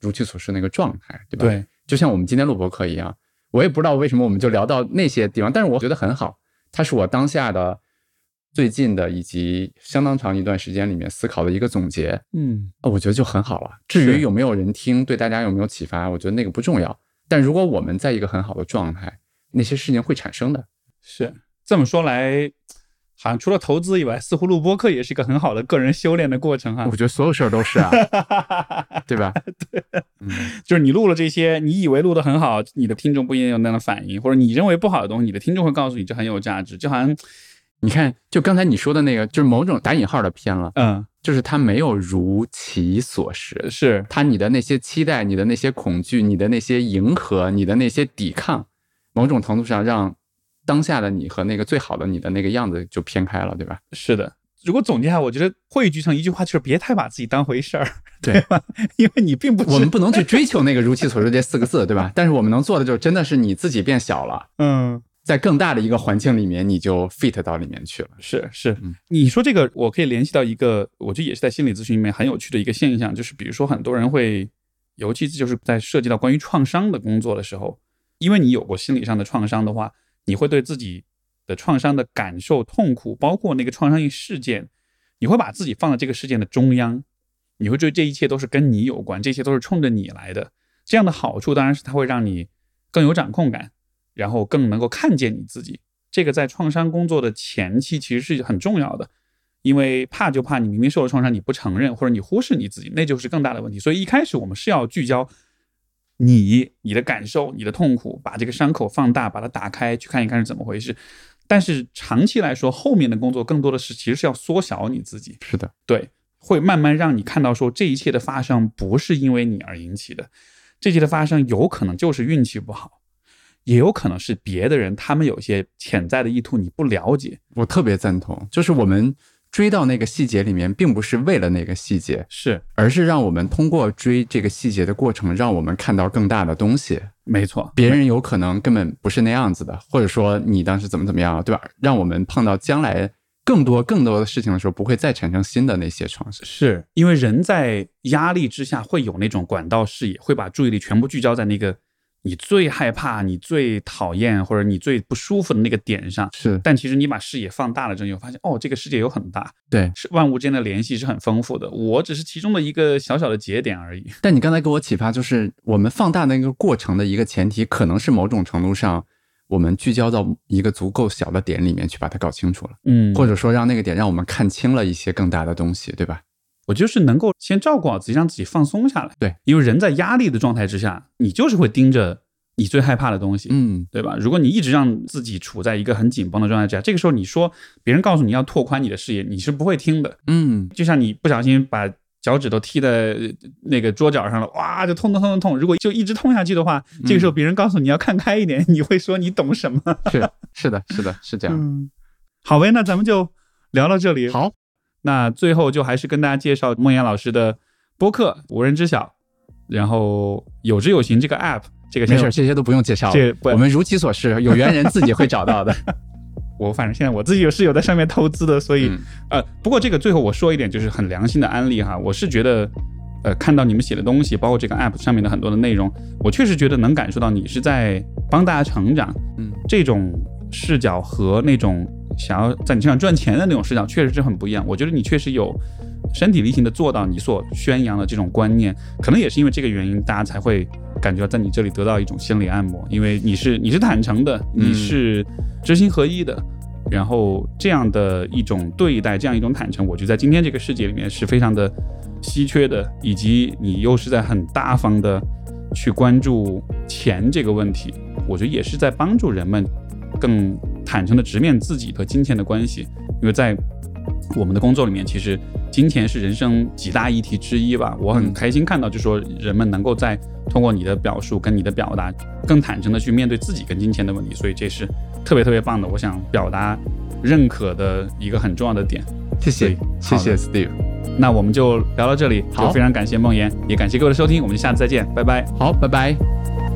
如其所示那个状态，对吧？对，就像我们今天录播课一样，我也不知道为什么我们就聊到那些地方，但是我觉得很好，它是我当下的最近的以及相当长一段时间里面思考的一个总结，嗯，啊我觉得就很好了。至于有没有人听，对大家有没有启发，我觉得那个不重要。但如果我们在一个很好的状态，那些事情会产生的。是这么说来，好像除了投资以外，似乎录播课也是一个很好的个人修炼的过程哈我。觉得所有事儿都是啊，对吧？对，嗯，就是你录了这些，你以为录得很好，你的听众不一定有那样的反应，或者你认为不好的东西，你的听众会告诉你这很有价值，就好像你看，就刚才你说的那个，就是某种打引号的偏了，嗯就是他没有如其所示。是他你的那些期待、你的那些恐惧、你的那些迎合、你的那些抵抗，某种程度上让当下的你和那个最好的你的那个样子就偏开了，对吧？是的。如果总结下，我觉得汇聚成一句话，就是别太把自己当回事儿，对吧？因为你并不我们不能去追求那个如其所示这四个字，对吧？但是我们能做的就是真的是你自己变小了，嗯在更大的一个环境里面，你就 fit 到里面去了。是是嗯，你说这个，我可以联系到一个，我觉得也是在心理咨询里面很有趣的一个现象，就是比如说很多人会，尤其就是在涉及到关于创伤的工作的时候，因为你有过心理上的创伤的话，你会对自己的创伤的感受、痛苦，包括那个创伤性事件，你会把自己放在这个事件的中央，你会觉得这一切都是跟你有关，这些都是冲着你来的。这样的好处当然是它会让你更有掌控感。然后更能够看见你自己。这个在创伤工作的前期其实是很重要的，因为怕就怕你明明受了创伤你不承认，或者你忽视你自己，那就是更大的问题。所以一开始我们是要聚焦你、你的感受、你的痛苦，把这个伤口放大，把它打开，去看一看是怎么回事。但是长期来说，后面的工作更多的是其实是要缩小你自己，是的，对，会慢慢让你看到说这一切的发生不是因为你而引起的，这一切的发生有可能就是运气不好。也有可能是别的人，他们有一些潜在的意图你不了解。我特别赞同，就是我们追到那个细节里面，并不是为了那个细节，是，而是让我们通过追这个细节的过程，让我们看到更大的东西。没错，别人有可能根本不是那样子的，或者说你当时怎么怎么样，对吧？让我们碰到将来更多更多的事情的时候，不会再产生新的那些创伤。是因为人在压力之下会有那种管道视野，会把注意力全部聚焦在那个。你最害怕、你最讨厌或者你最不舒服的那个点上，是。但其实你把视野放大了之后，发现哦，这个世界有很大，对，是万物之间的联系是很丰富的。我只是其中的一个小小的节点而已。但你刚才给我启发，就是我们放大那个过程的一个前提，可能是某种程度上，我们聚焦到一个足够小的点里面去把它搞清楚了，嗯，或者说让那个点让我们看清了一些更大的东西，对吧？我就是能够先照顾好自己，让自己放松下来。对，因为人在压力的状态之下，你就是会盯着你最害怕的东西，嗯，对吧？如果你一直让自己处在一个很紧绷的状态之下，这个时候你说别人告诉你要拓宽你的视野，你是不会听的。嗯，就像你不小心把脚趾头踢在那个桌角上了，哇，就痛痛痛痛痛。如果就一直痛下去的话，这个时候别人告诉你要看开一点，你会说你懂什么？是是的，是的，是这样。嗯，好呗，那咱们就聊到这里。好。那最后就还是跟大家介绍梦岩老师的播客《无人知晓》，然后有知有行这个 app，这个没事，这些都不用介绍，这我们如其所示，有缘人自己会找到的。我反正现在我自己有是有在上面投资的，所以呃，不过这个最后我说一点，就是很良心的安利哈，我是觉得呃，看到你们写的东西，包括这个 app 上面的很多的内容，我确实觉得能感受到你是在帮大家成长，嗯，这种视角和那种。想要在你身上赚钱的那种视角，确实是很不一样。我觉得你确实有身体力行的做到你所宣扬的这种观念，可能也是因为这个原因，大家才会感觉在你这里得到一种心理按摩。因为你是你是坦诚的，你是知行合一的，然后这样的一种对待，这样一种坦诚，我觉得在今天这个世界里面是非常的稀缺的，以及你又是在很大方的去关注钱这个问题，我觉得也是在帮助人们更。坦诚的直面自己和金钱的关系，因为在我们的工作里面，其实金钱是人生几大议题之一吧。我很开心看到，就说人们能够在通过你的表述跟你的表达，更坦诚的去面对自己跟金钱的问题，所以这是特别特别棒的。我想表达认可的一个很重要的点。谢谢，谢谢 Steve。那我们就聊到这里，好，非常感谢梦妍，也感谢各位的收听，我们下次再见，拜拜。好，拜拜。